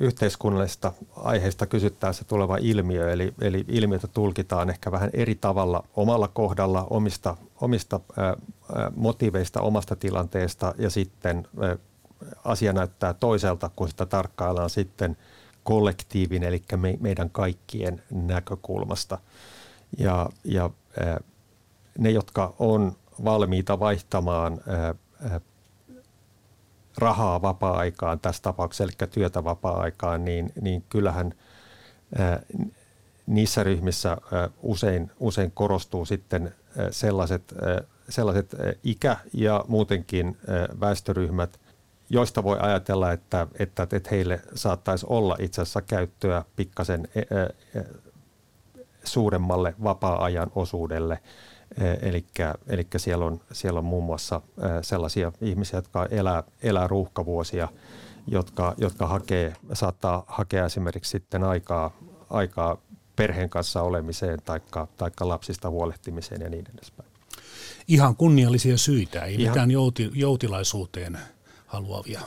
yhteiskunnallisesta aiheesta kysyttäessä tuleva ilmiö, eli, eli ilmiötä tulkitaan ehkä vähän eri tavalla omalla kohdalla, omista, omista ää, motiveista, omasta tilanteesta ja sitten ää, asia näyttää toiselta, kun sitä tarkkaillaan sitten kollektiivin, eli me, meidän kaikkien näkökulmasta – ja, ja ne, jotka on valmiita vaihtamaan rahaa vapaa-aikaan tässä tapauksessa, eli työtä vapaa-aikaan, niin, niin kyllähän niissä ryhmissä usein, usein korostuu sitten sellaiset, sellaiset ikä- ja muutenkin väestöryhmät, joista voi ajatella, että, että, että heille saattaisi olla itse asiassa käyttöä pikkasen suuremmalle vapaa-ajan osuudelle. Eli siellä on, siellä on muun muassa sellaisia ihmisiä, jotka elää, elää ruuhkavuosia, jotka, jotka hakee, saattaa hakea esimerkiksi sitten aikaa, aikaa perheen kanssa olemiseen tai lapsista huolehtimiseen ja niin edespäin. Ihan kunniallisia syitä, ei Ihan. mitään jouti, joutilaisuuteen haluavia.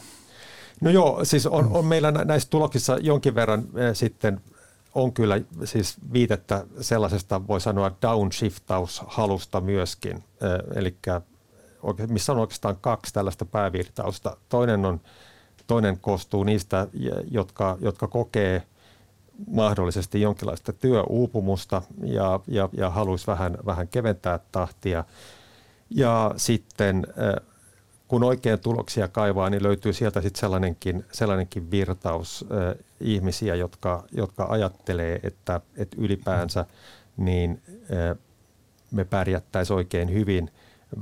No joo, siis on, on meillä näissä tuloksissa jonkin verran äh, sitten on kyllä siis viitettä sellaisesta, voi sanoa downshiftaush-halusta myöskin, eli missä on oikeastaan kaksi tällaista päävirtausta. Toinen, on, toinen koostuu niistä, jotka, jotka kokee mahdollisesti jonkinlaista työuupumusta ja, ja, ja haluaisi vähän, vähän keventää tahtia. Ja sitten kun oikein tuloksia kaivaa, niin löytyy sieltä sitten sellainenkin, sellainenkin virtaus äh, ihmisiä, jotka, jotka ajattelee, että, että ylipäänsä niin äh, me pärjättäisiin oikein hyvin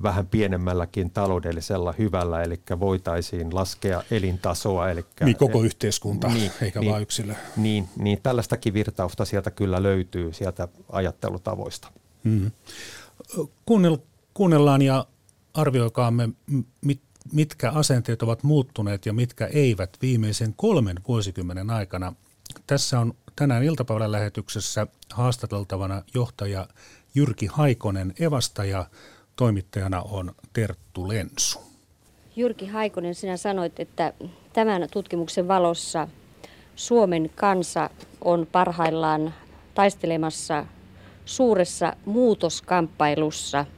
vähän pienemmälläkin taloudellisella hyvällä, eli voitaisiin laskea elintasoa. Eli, niin koko yhteiskunta, niin, eikä niin, vain yksilö. Niin, niin tällaistakin virtausta sieltä kyllä löytyy sieltä ajattelutavoista. Mm. Kuunnell, kuunnellaan ja arvioikaamme, mit, mitkä asenteet ovat muuttuneet ja mitkä eivät viimeisen kolmen vuosikymmenen aikana. Tässä on tänään iltapäivän lähetyksessä haastateltavana johtaja Jyrki Haikonen Evasta ja toimittajana on Terttu Lensu. Jyrki Haikonen, sinä sanoit, että tämän tutkimuksen valossa Suomen kansa on parhaillaan taistelemassa suuressa muutoskamppailussa –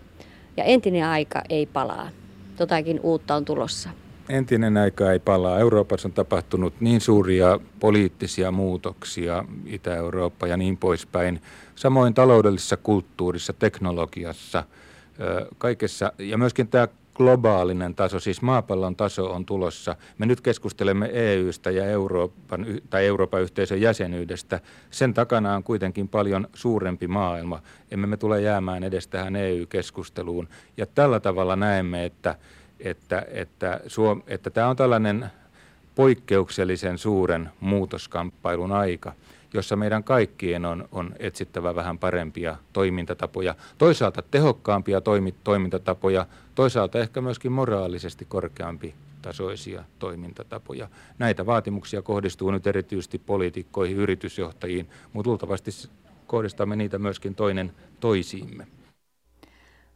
ja entinen aika ei palaa. Totakin uutta on tulossa. Entinen aika ei palaa. Euroopassa on tapahtunut niin suuria poliittisia muutoksia, Itä-Eurooppa ja niin poispäin. Samoin taloudellisessa kulttuurissa, teknologiassa, kaikessa. Ja myöskin tämä globaalinen taso, siis maapallon taso on tulossa. Me nyt keskustelemme EUstä ja Euroopan, tai Euroopan yhteisön jäsenyydestä. Sen takana on kuitenkin paljon suurempi maailma. Emme me tule jäämään edes tähän EU-keskusteluun. Ja tällä tavalla näemme, että, että, että, Suom- että tämä on tällainen poikkeuksellisen suuren muutoskamppailun aika – jossa meidän kaikkien on, on etsittävä vähän parempia toimintatapoja. Toisaalta tehokkaampia toimi, toimintatapoja, toisaalta ehkä myöskin moraalisesti korkeampi tasoisia toimintatapoja. Näitä vaatimuksia kohdistuu nyt erityisesti poliitikkoihin, yritysjohtajiin, mutta luultavasti kohdistamme niitä myöskin toinen toisiimme.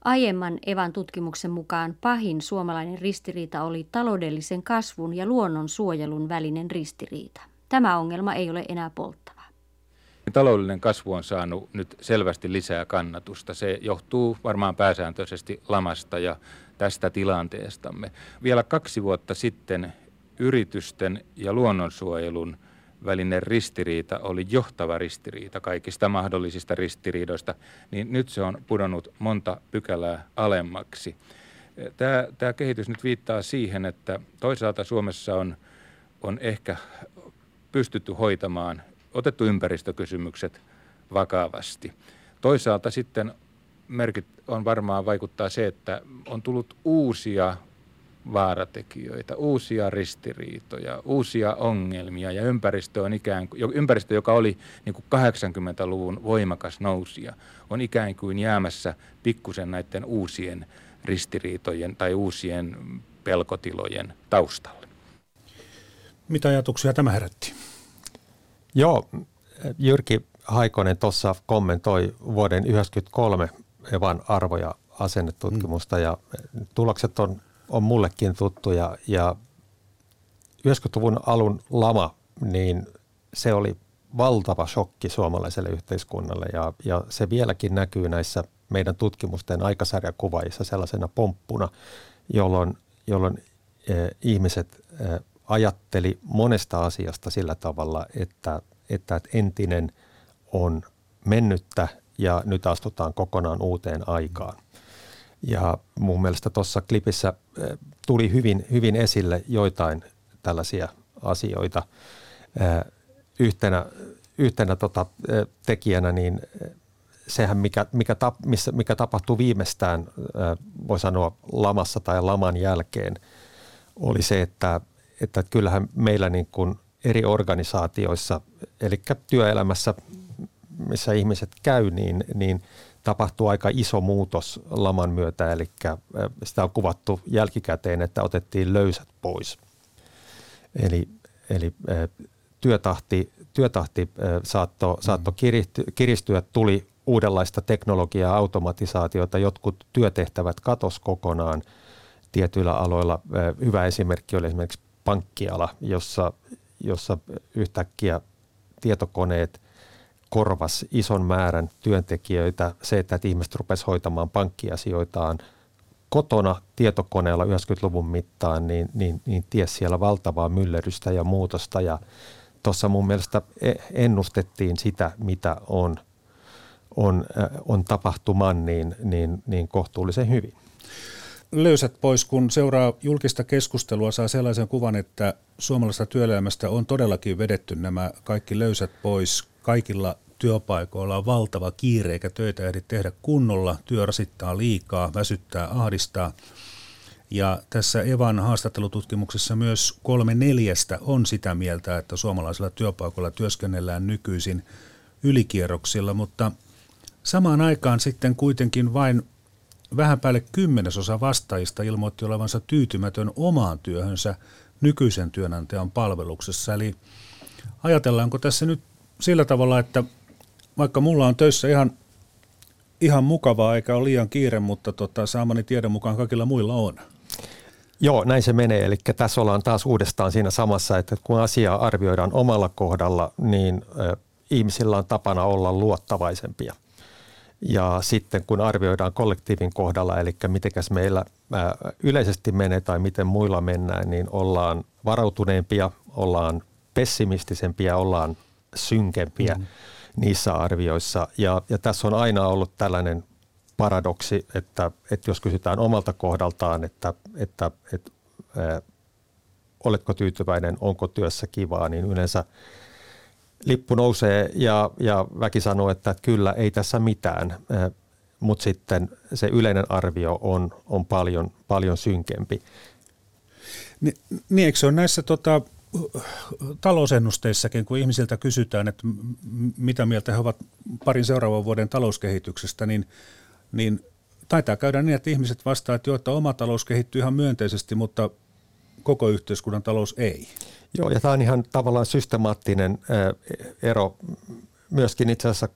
Aiemman Evan tutkimuksen mukaan pahin suomalainen ristiriita oli taloudellisen kasvun ja luonnon suojelun välinen ristiriita. Tämä ongelma ei ole enää polttava. Taloudellinen kasvu on saanut nyt selvästi lisää kannatusta. Se johtuu varmaan pääsääntöisesti lamasta ja tästä tilanteestamme. Vielä kaksi vuotta sitten yritysten ja luonnonsuojelun välinen ristiriita oli johtava ristiriita kaikista mahdollisista ristiriidoista, niin nyt se on pudonnut monta pykälää alemmaksi. Tämä, tämä kehitys nyt viittaa siihen, että toisaalta Suomessa on, on ehkä pystytty hoitamaan otettu ympäristökysymykset vakavasti. Toisaalta sitten merkit on varmaan vaikuttaa se, että on tullut uusia vaaratekijöitä, uusia ristiriitoja, uusia ongelmia ja ympäristö on ikään kuin, ympäristö, joka oli niin kuin 80-luvun voimakas nousia, on ikään kuin jäämässä pikkusen näiden uusien ristiriitojen tai uusien pelkotilojen taustalle. Mitä ajatuksia tämä herätti? Joo, Jyrki Haikonen tuossa kommentoi vuoden 1993 Evan arvo- ja asennetutkimusta mm. ja tulokset on, on mullekin tuttuja ja 90-luvun alun lama, niin se oli valtava shokki suomalaiselle yhteiskunnalle ja, ja se vieläkin näkyy näissä meidän tutkimusten aikasarjakuvaissa sellaisena pomppuna, jolloin, jolloin eh, ihmiset eh, ajatteli monesta asiasta sillä tavalla, että, että entinen on mennyttä ja nyt astutaan kokonaan uuteen aikaan. Ja mun mielestä tuossa klipissä eh, tuli hyvin, hyvin esille joitain tällaisia asioita. Eh, yhtenä, yhtenä tota, eh, tekijänä niin sehän, mikä, mikä, tap, missä, mikä tapahtui viimeistään, voi sanoa lamassa tai laman jälkeen, oli se, että että kyllähän meillä niin kuin eri organisaatioissa, eli työelämässä, missä ihmiset käy, niin, niin tapahtuu aika iso muutos laman myötä, eli sitä on kuvattu jälkikäteen, että otettiin löysät pois. Eli, eli työtahti, työtahti saatto, saatto kiristyä, tuli uudenlaista teknologiaa, automatisaatiota, jotkut työtehtävät katos kokonaan tietyillä aloilla. Hyvä esimerkki oli esimerkiksi pankkiala, jossa, jossa yhtäkkiä tietokoneet korvas ison määrän työntekijöitä. Se, että ihmiset rupesivat hoitamaan pankkiasioitaan kotona tietokoneella 90-luvun mittaan, niin, niin, niin ties siellä valtavaa myllerrystä ja muutosta. Ja tuossa mun mielestä e, ennustettiin sitä, mitä on, on, on tapahtuman, niin, niin, niin kohtuullisen hyvin löysät pois, kun seuraa julkista keskustelua, saa sellaisen kuvan, että suomalaisesta työelämästä on todellakin vedetty nämä kaikki löysät pois. Kaikilla työpaikoilla on valtava kiire, eikä töitä ehdi tehdä kunnolla. Työ rasittaa liikaa, väsyttää, ahdistaa. Ja tässä Evan haastattelututkimuksessa myös kolme neljästä on sitä mieltä, että suomalaisilla työpaikoilla työskennellään nykyisin ylikierroksilla, mutta samaan aikaan sitten kuitenkin vain vähän päälle kymmenesosa vastaajista ilmoitti olevansa tyytymätön omaan työhönsä nykyisen työnantajan palveluksessa. Eli ajatellaanko tässä nyt sillä tavalla, että vaikka mulla on töissä ihan, ihan mukavaa eikä ole liian kiire, mutta tota, saamani tiedon mukaan kaikilla muilla on. Joo, näin se menee. Eli tässä ollaan taas uudestaan siinä samassa, että kun asiaa arvioidaan omalla kohdalla, niin ihmisillä on tapana olla luottavaisempia – ja sitten kun arvioidaan kollektiivin kohdalla, eli mitenkäs meillä yleisesti menee tai miten muilla mennään, niin ollaan varautuneempia, ollaan pessimistisempia, ollaan synkempiä mm. niissä arvioissa. Ja, ja tässä on aina ollut tällainen paradoksi, että, että jos kysytään omalta kohdaltaan, että, että, että ää, oletko tyytyväinen, onko työssä kivaa, niin yleensä – lippu nousee ja, ja väki sanoo, että kyllä ei tässä mitään, mutta sitten se yleinen arvio on, on paljon, paljon synkempi. Ni, niin eikö se ole näissä tota, talousennusteissakin, kun ihmisiltä kysytään, että mitä mieltä he ovat parin seuraavan vuoden talouskehityksestä, niin, niin taitaa käydä niin, että ihmiset vastaavat, että, jo, että oma talous kehittyy ihan myönteisesti, mutta koko yhteiskunnan talous ei. Joo, ja tämä on ihan tavallaan systemaattinen ero myöskin itse asiassa,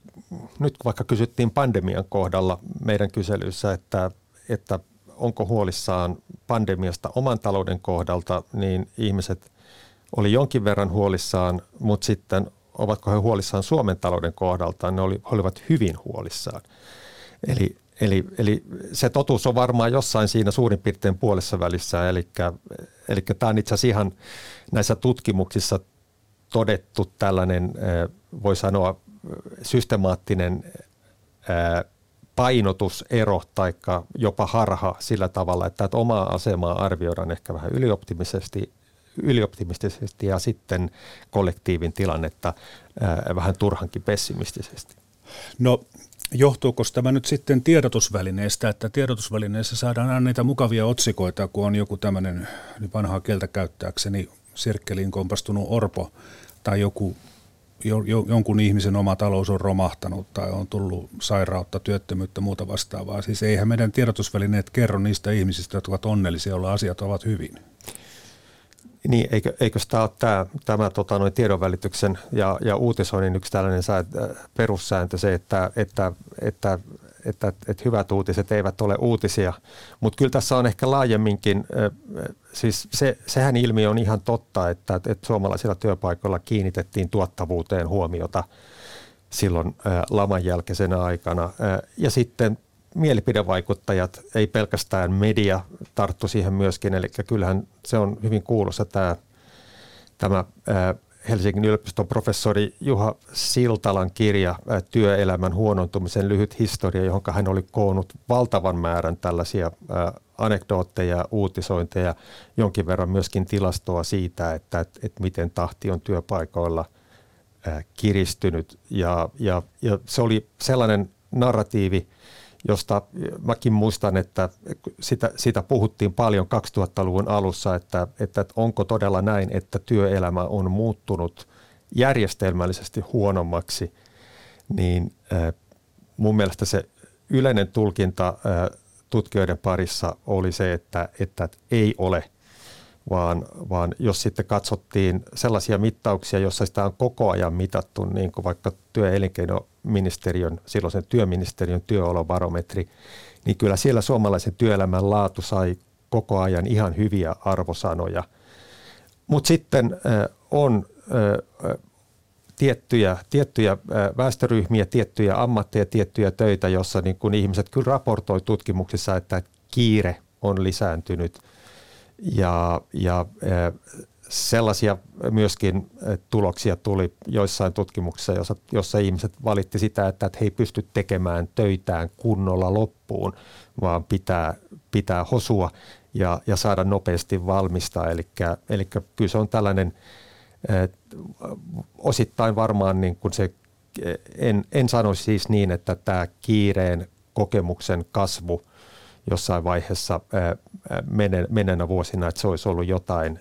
nyt vaikka kysyttiin pandemian kohdalla meidän kyselyissä, että, että onko huolissaan pandemiasta oman talouden kohdalta, niin ihmiset oli jonkin verran huolissaan, mutta sitten ovatko he huolissaan Suomen talouden kohdalta, ne oli, olivat hyvin huolissaan. Eli Eli, eli se totuus on varmaan jossain siinä suurin piirtein puolessa välissä, eli, eli tämä on itse asiassa ihan näissä tutkimuksissa todettu tällainen, voi sanoa, systemaattinen painotusero tai jopa harha sillä tavalla, että, omaa asemaa arvioidaan ehkä vähän ylioptimisesti, ylioptimistisesti ja sitten kollektiivin tilannetta vähän turhankin pessimistisesti. No Johtuuko tämä nyt sitten tiedotusvälineestä, että tiedotusvälineessä saadaan aina niitä mukavia otsikoita, kun on joku tämmöinen vanhaa kieltä käyttääkseni sirkkeliin kompastunut orpo tai joku, jo, jo, jonkun ihmisen oma talous on romahtanut tai on tullut sairautta, työttömyyttä, muuta vastaavaa. Siis eihän meidän tiedotusvälineet kerro niistä ihmisistä, jotka ovat onnellisia, joilla asiat ovat hyvin. Niin, eikö, eikö tämä ole tämä, tämä tota, noin tiedonvälityksen ja, ja uutisoinnin yksi tällainen sää, äh, perussääntö se, että, että, että, että, että hyvät uutiset eivät ole uutisia. Mutta kyllä tässä on ehkä laajemminkin, äh, siis se, sehän ilmiö on ihan totta, että, että suomalaisilla työpaikoilla kiinnitettiin tuottavuuteen huomiota silloin äh, laman jälkeisenä aikana. Ja sitten mielipidevaikuttajat, ei pelkästään media tarttu siihen myöskin, eli kyllähän se on hyvin kuuluisa tämä, tämä Helsingin yliopiston professori Juha Siltalan kirja Työelämän huonontumisen lyhyt historia, johon hän oli koonnut valtavan määrän tällaisia anekdootteja, uutisointeja, jonkin verran myöskin tilastoa siitä, että, että, että miten tahti on työpaikoilla kiristynyt. Ja, ja, ja se oli sellainen narratiivi, josta mäkin muistan, että sitä, sitä puhuttiin paljon 2000-luvun alussa, että, että onko todella näin, että työelämä on muuttunut järjestelmällisesti huonommaksi, niin mun mielestä se yleinen tulkinta tutkijoiden parissa oli se, että, että ei ole, vaan, vaan jos sitten katsottiin sellaisia mittauksia, joissa sitä on koko ajan mitattu, niin kuin vaikka työ- ja elinkeinoministeriön, silloisen työministeriön työolobarometri, niin kyllä siellä suomalaisen työelämän laatu sai koko ajan ihan hyviä arvosanoja. Mutta sitten on tiettyjä, tiettyjä väestöryhmiä, tiettyjä ammatteja, tiettyjä töitä, jossa niin kun ihmiset kyllä raportoi tutkimuksissa, että kiire on lisääntynyt ja, ja sellaisia myöskin tuloksia tuli joissain tutkimuksissa, jossa, jossa ihmiset valitti sitä, että, he ei pysty tekemään töitään kunnolla loppuun, vaan pitää, pitää hosua ja, ja saada nopeasti valmistaa. Eli, eli kyllä se on tällainen osittain varmaan niin kuin se, en, en sanoisi siis niin, että tämä kiireen kokemuksen kasvu jossain vaiheessa menenä vuosina, että se olisi ollut jotain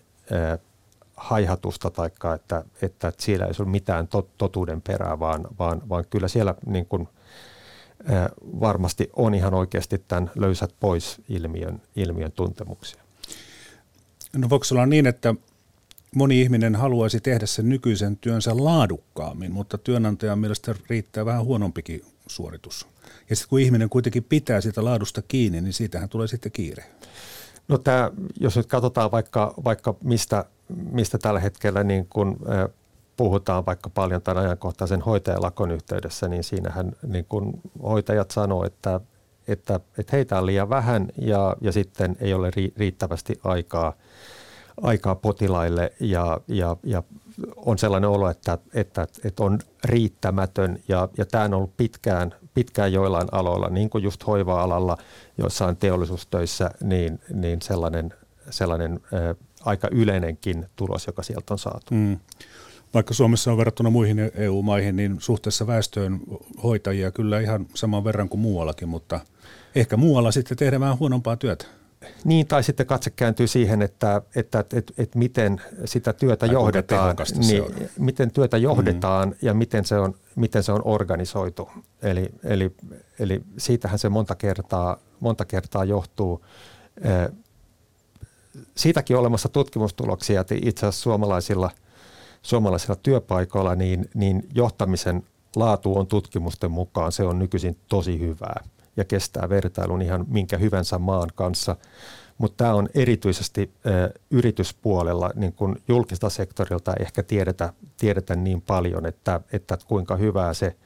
haihatusta tai että, että siellä ei ole mitään totuuden perää, vaan, vaan, vaan kyllä siellä niin kuin, varmasti on ihan oikeasti tämän löysät pois ilmiön, ilmiön tuntemuksia. No voiko olla niin, että moni ihminen haluaisi tehdä sen nykyisen työnsä laadukkaammin, mutta työnantajan mielestä riittää vähän huonompikin suoritus. Ja sitten kun ihminen kuitenkin pitää sitä laadusta kiinni, niin siitähän tulee sitten kiire. No tämä, jos nyt katsotaan vaikka, vaikka mistä, mistä tällä hetkellä niin kun, puhutaan vaikka paljon tämän ajankohtaisen hoitajalakon yhteydessä, niin siinähän niin kun hoitajat sanoo, että, että, että heitä on liian vähän ja, ja sitten ei ole riittävästi aikaa, aikaa potilaille. Ja, ja, ja on sellainen olo, että, että, että on riittämätön. Ja, ja tämä on ollut pitkään, pitkään joillain aloilla, niin kuin just hoiva-alalla, joissain teollisuustöissä, niin, niin sellainen, sellainen aika yleinenkin tulos, joka sieltä on saatu. Mm. Vaikka Suomessa on verrattuna muihin EU-maihin, niin suhteessa väestöön hoitajia kyllä ihan saman verran kuin muuallakin, mutta ehkä muualla sitten tehdään vähän huonompaa työtä. Niin, tai sitten katse kääntyy siihen, että, että, että, että, että miten sitä työtä tai johdetaan, niin, miten työtä mm. johdetaan mm. ja miten se on, miten se on organisoitu. Eli, eli, eli siitähän se monta kertaa, monta kertaa johtuu. Siitäkin olemassa tutkimustuloksia, että itse asiassa suomalaisilla, suomalaisilla työpaikoilla niin, niin johtamisen laatu on tutkimusten mukaan, se on nykyisin tosi hyvää ja kestää vertailun ihan minkä hyvänsä maan kanssa. Mutta tämä on erityisesti ö, yrityspuolella, niin kun julkista sektorilta ehkä tiedetä, tiedetä niin paljon, että, että kuinka hyvää se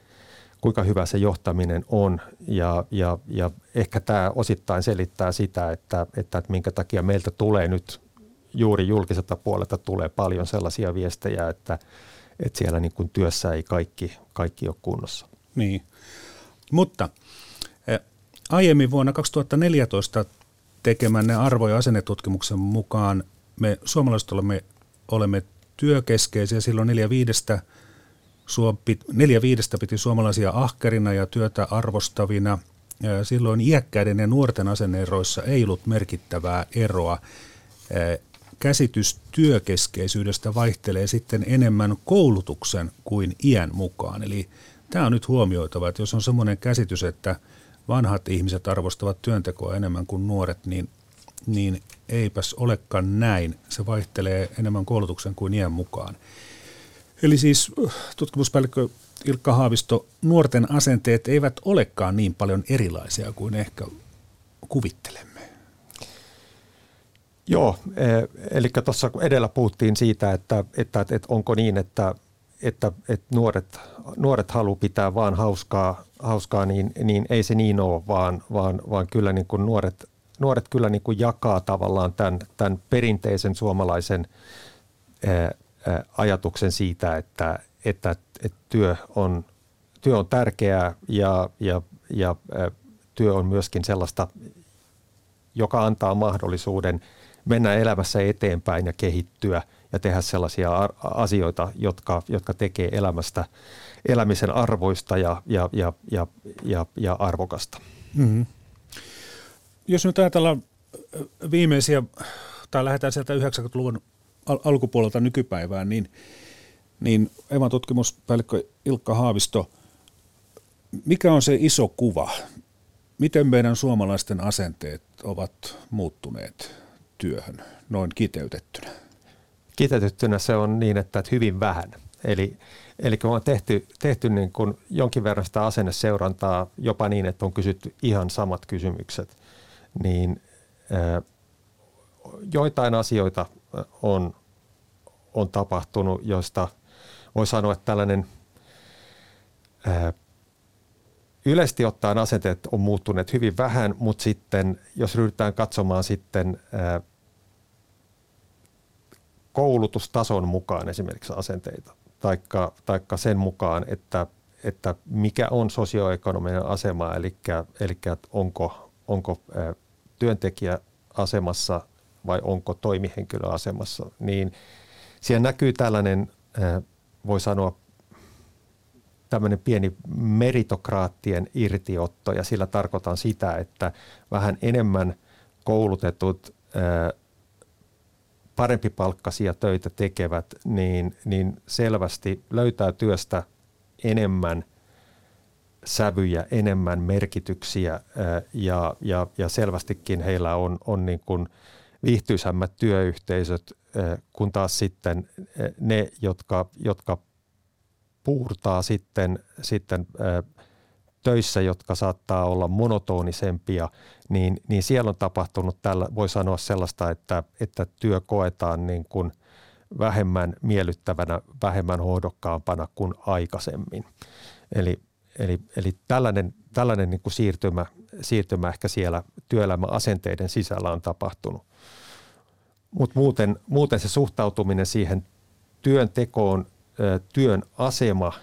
kuinka hyvä se johtaminen on ja, ja, ja ehkä tämä osittain selittää sitä, että, että, että minkä takia meiltä tulee nyt juuri julkiselta puolelta tulee paljon sellaisia viestejä, että, että siellä niin kuin työssä ei kaikki, kaikki ole kunnossa. Niin, mutta Aiemmin vuonna 2014 tekemänne arvo- ja asennetutkimuksen mukaan me suomalaiset olemme, olemme työkeskeisiä. Silloin neljä viidestä, neljä viidestä piti suomalaisia ahkerina ja työtä arvostavina. Silloin iäkkäiden ja nuorten asenneeroissa ei ollut merkittävää eroa. Käsitys työkeskeisyydestä vaihtelee sitten enemmän koulutuksen kuin iän mukaan. Eli tämä on nyt huomioitava, että jos on semmoinen käsitys, että – vanhat ihmiset arvostavat työntekoa enemmän kuin nuoret, niin, niin eipäs olekaan näin. Se vaihtelee enemmän koulutuksen kuin iän mukaan. Eli siis äh, tutkimuspäällikkö Ilkka Haavisto, nuorten asenteet eivät olekaan niin paljon erilaisia kuin ehkä kuvittelemme. Joo, e, eli tuossa edellä puhuttiin siitä, että, että, että onko niin, että, että, että nuoret, nuoret haluaa pitää vaan hauskaa hauskaa, niin, niin ei se niin ole, vaan, vaan, vaan kyllä niin kuin nuoret, nuoret kyllä niin kuin jakaa tavallaan tämän, tämän perinteisen suomalaisen ää, ajatuksen siitä, että, että, että työ, on, työ on tärkeää ja, ja, ja työ on myöskin sellaista, joka antaa mahdollisuuden mennä elämässä eteenpäin ja kehittyä ja tehdä sellaisia asioita, jotka, jotka tekee elämästä – elämisen arvoista ja, ja, ja, ja, ja, ja arvokasta. Mm-hmm. Jos nyt ajatellaan viimeisiä, tai lähdetään sieltä 90-luvun al- alkupuolelta nykypäivään, niin, niin Evan tutkimuspäällikkö Ilkka Haavisto, mikä on se iso kuva? Miten meidän suomalaisten asenteet ovat muuttuneet työhön noin kiteytettynä? Kiteytettynä se on niin, että hyvin vähän. Eli, eli kun on tehty, tehty niin kuin jonkin verran sitä asenneseurantaa jopa niin, että on kysytty ihan samat kysymykset, niin joitain asioita on, on tapahtunut, joista voi sanoa, että tällainen yleisesti ottaen asenteet on muuttuneet hyvin vähän, mutta sitten jos ryhdytään katsomaan sitten koulutustason mukaan esimerkiksi asenteita, taikka, taikka sen mukaan, että, että mikä on sosioekonominen asema, eli, eli onko, onko työntekijä asemassa vai onko toimihenkilö asemassa, niin siellä näkyy tällainen, voi sanoa, tämmöinen pieni meritokraattien irtiotto ja sillä tarkoitan sitä, että vähän enemmän koulutetut parempi palkkaisia töitä tekevät, niin, niin selvästi löytää työstä enemmän sävyjä, enemmän merkityksiä ja, ja, ja selvästikin heillä on, on niin kuin viihtyisämmät työyhteisöt, kun taas sitten ne, jotka, jotka puurtaa sitten, sitten töissä, jotka saattaa olla monotonisempia, niin, niin siellä on tapahtunut tällä, voi sanoa sellaista, että, että työ koetaan niin kuin vähemmän miellyttävänä, vähemmän hoidokkaampana kuin aikaisemmin. Eli, eli, eli tällainen, tällainen niin kuin siirtymä, siirtymä ehkä siellä työelämän asenteiden sisällä on tapahtunut. Mutta muuten, muuten se suhtautuminen siihen työntekoon, työn asema,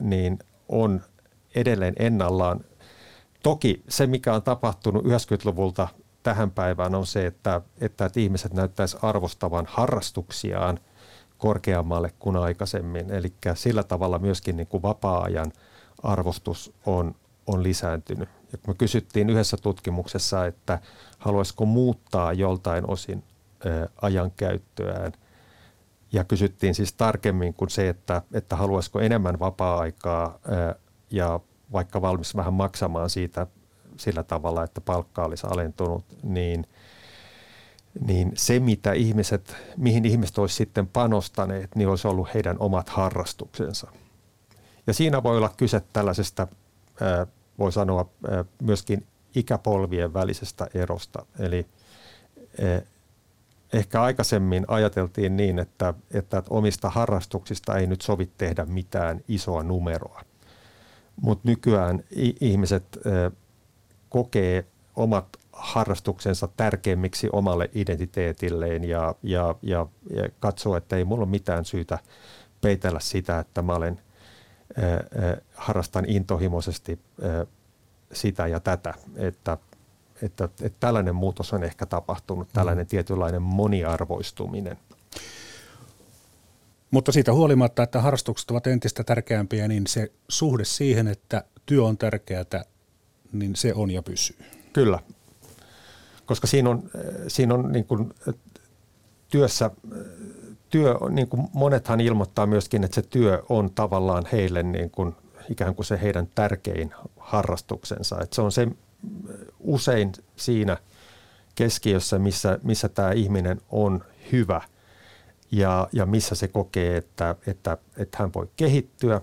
niin on edelleen ennallaan. Toki se, mikä on tapahtunut 90-luvulta tähän päivään, on se, että, että, ihmiset näyttäisivät arvostavan harrastuksiaan korkeammalle kuin aikaisemmin. Eli sillä tavalla myöskin niin kuin vapaa-ajan arvostus on, on lisääntynyt. Ja kun me kysyttiin yhdessä tutkimuksessa, että haluaisiko muuttaa joltain osin ä, ajan käyttöään, ja kysyttiin siis tarkemmin kuin se, että, että haluaisiko enemmän vapaa-aikaa ja vaikka valmis vähän maksamaan siitä sillä tavalla, että palkka olisi alentunut, niin, niin se, mitä ihmiset, mihin ihmiset olisi sitten panostaneet, niin olisi ollut heidän omat harrastuksensa. Ja siinä voi olla kyse tällaisesta, voi sanoa myöskin ikäpolvien välisestä erosta. Eli ehkä aikaisemmin ajateltiin niin, että, että omista harrastuksista ei nyt sovi tehdä mitään isoa numeroa mutta nykyään ihmiset kokee omat harrastuksensa tärkeimmiksi omalle identiteetilleen ja, ja, ja, ja katsoo, että ei mulla ole mitään syytä peitellä sitä, että mä olen, harrastan intohimoisesti sitä ja tätä. Että, että, että tällainen muutos on ehkä tapahtunut, tällainen mm. tietynlainen moniarvoistuminen. Mutta siitä huolimatta, että harrastukset ovat entistä tärkeämpiä, niin se suhde siihen, että työ on tärkeää, niin se on ja pysyy. Kyllä, koska siinä on, siinä on niin kuin työssä, työ, niin kuin monethan ilmoittaa myöskin, että se työ on tavallaan heille niin kuin, ikään kuin se heidän tärkein harrastuksensa. Että se on se usein siinä keskiössä, missä, missä tämä ihminen on hyvä – ja, ja missä se kokee, että, että, että hän voi kehittyä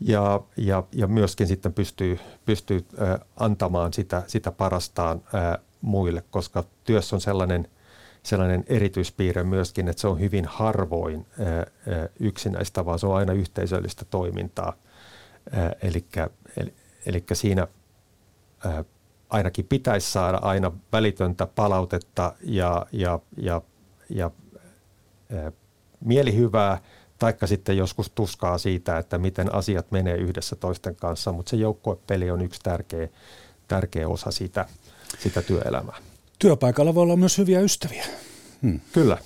ja, ja, ja myöskin sitten pystyy, pystyy antamaan sitä, sitä parastaan muille, koska työssä on sellainen, sellainen erityispiirre myöskin, että se on hyvin harvoin yksinäistä, vaan se on aina yhteisöllistä toimintaa. Eli siinä ainakin pitäisi saada aina välitöntä palautetta ja, ja, ja, ja mielihyvää, taikka sitten joskus tuskaa siitä, että miten asiat menee yhdessä toisten kanssa, mutta se joukkuepeli on yksi tärkeä, tärkeä osa sitä, sitä työelämää. Työpaikalla voi olla myös hyviä ystäviä. Hmm. Kyllä.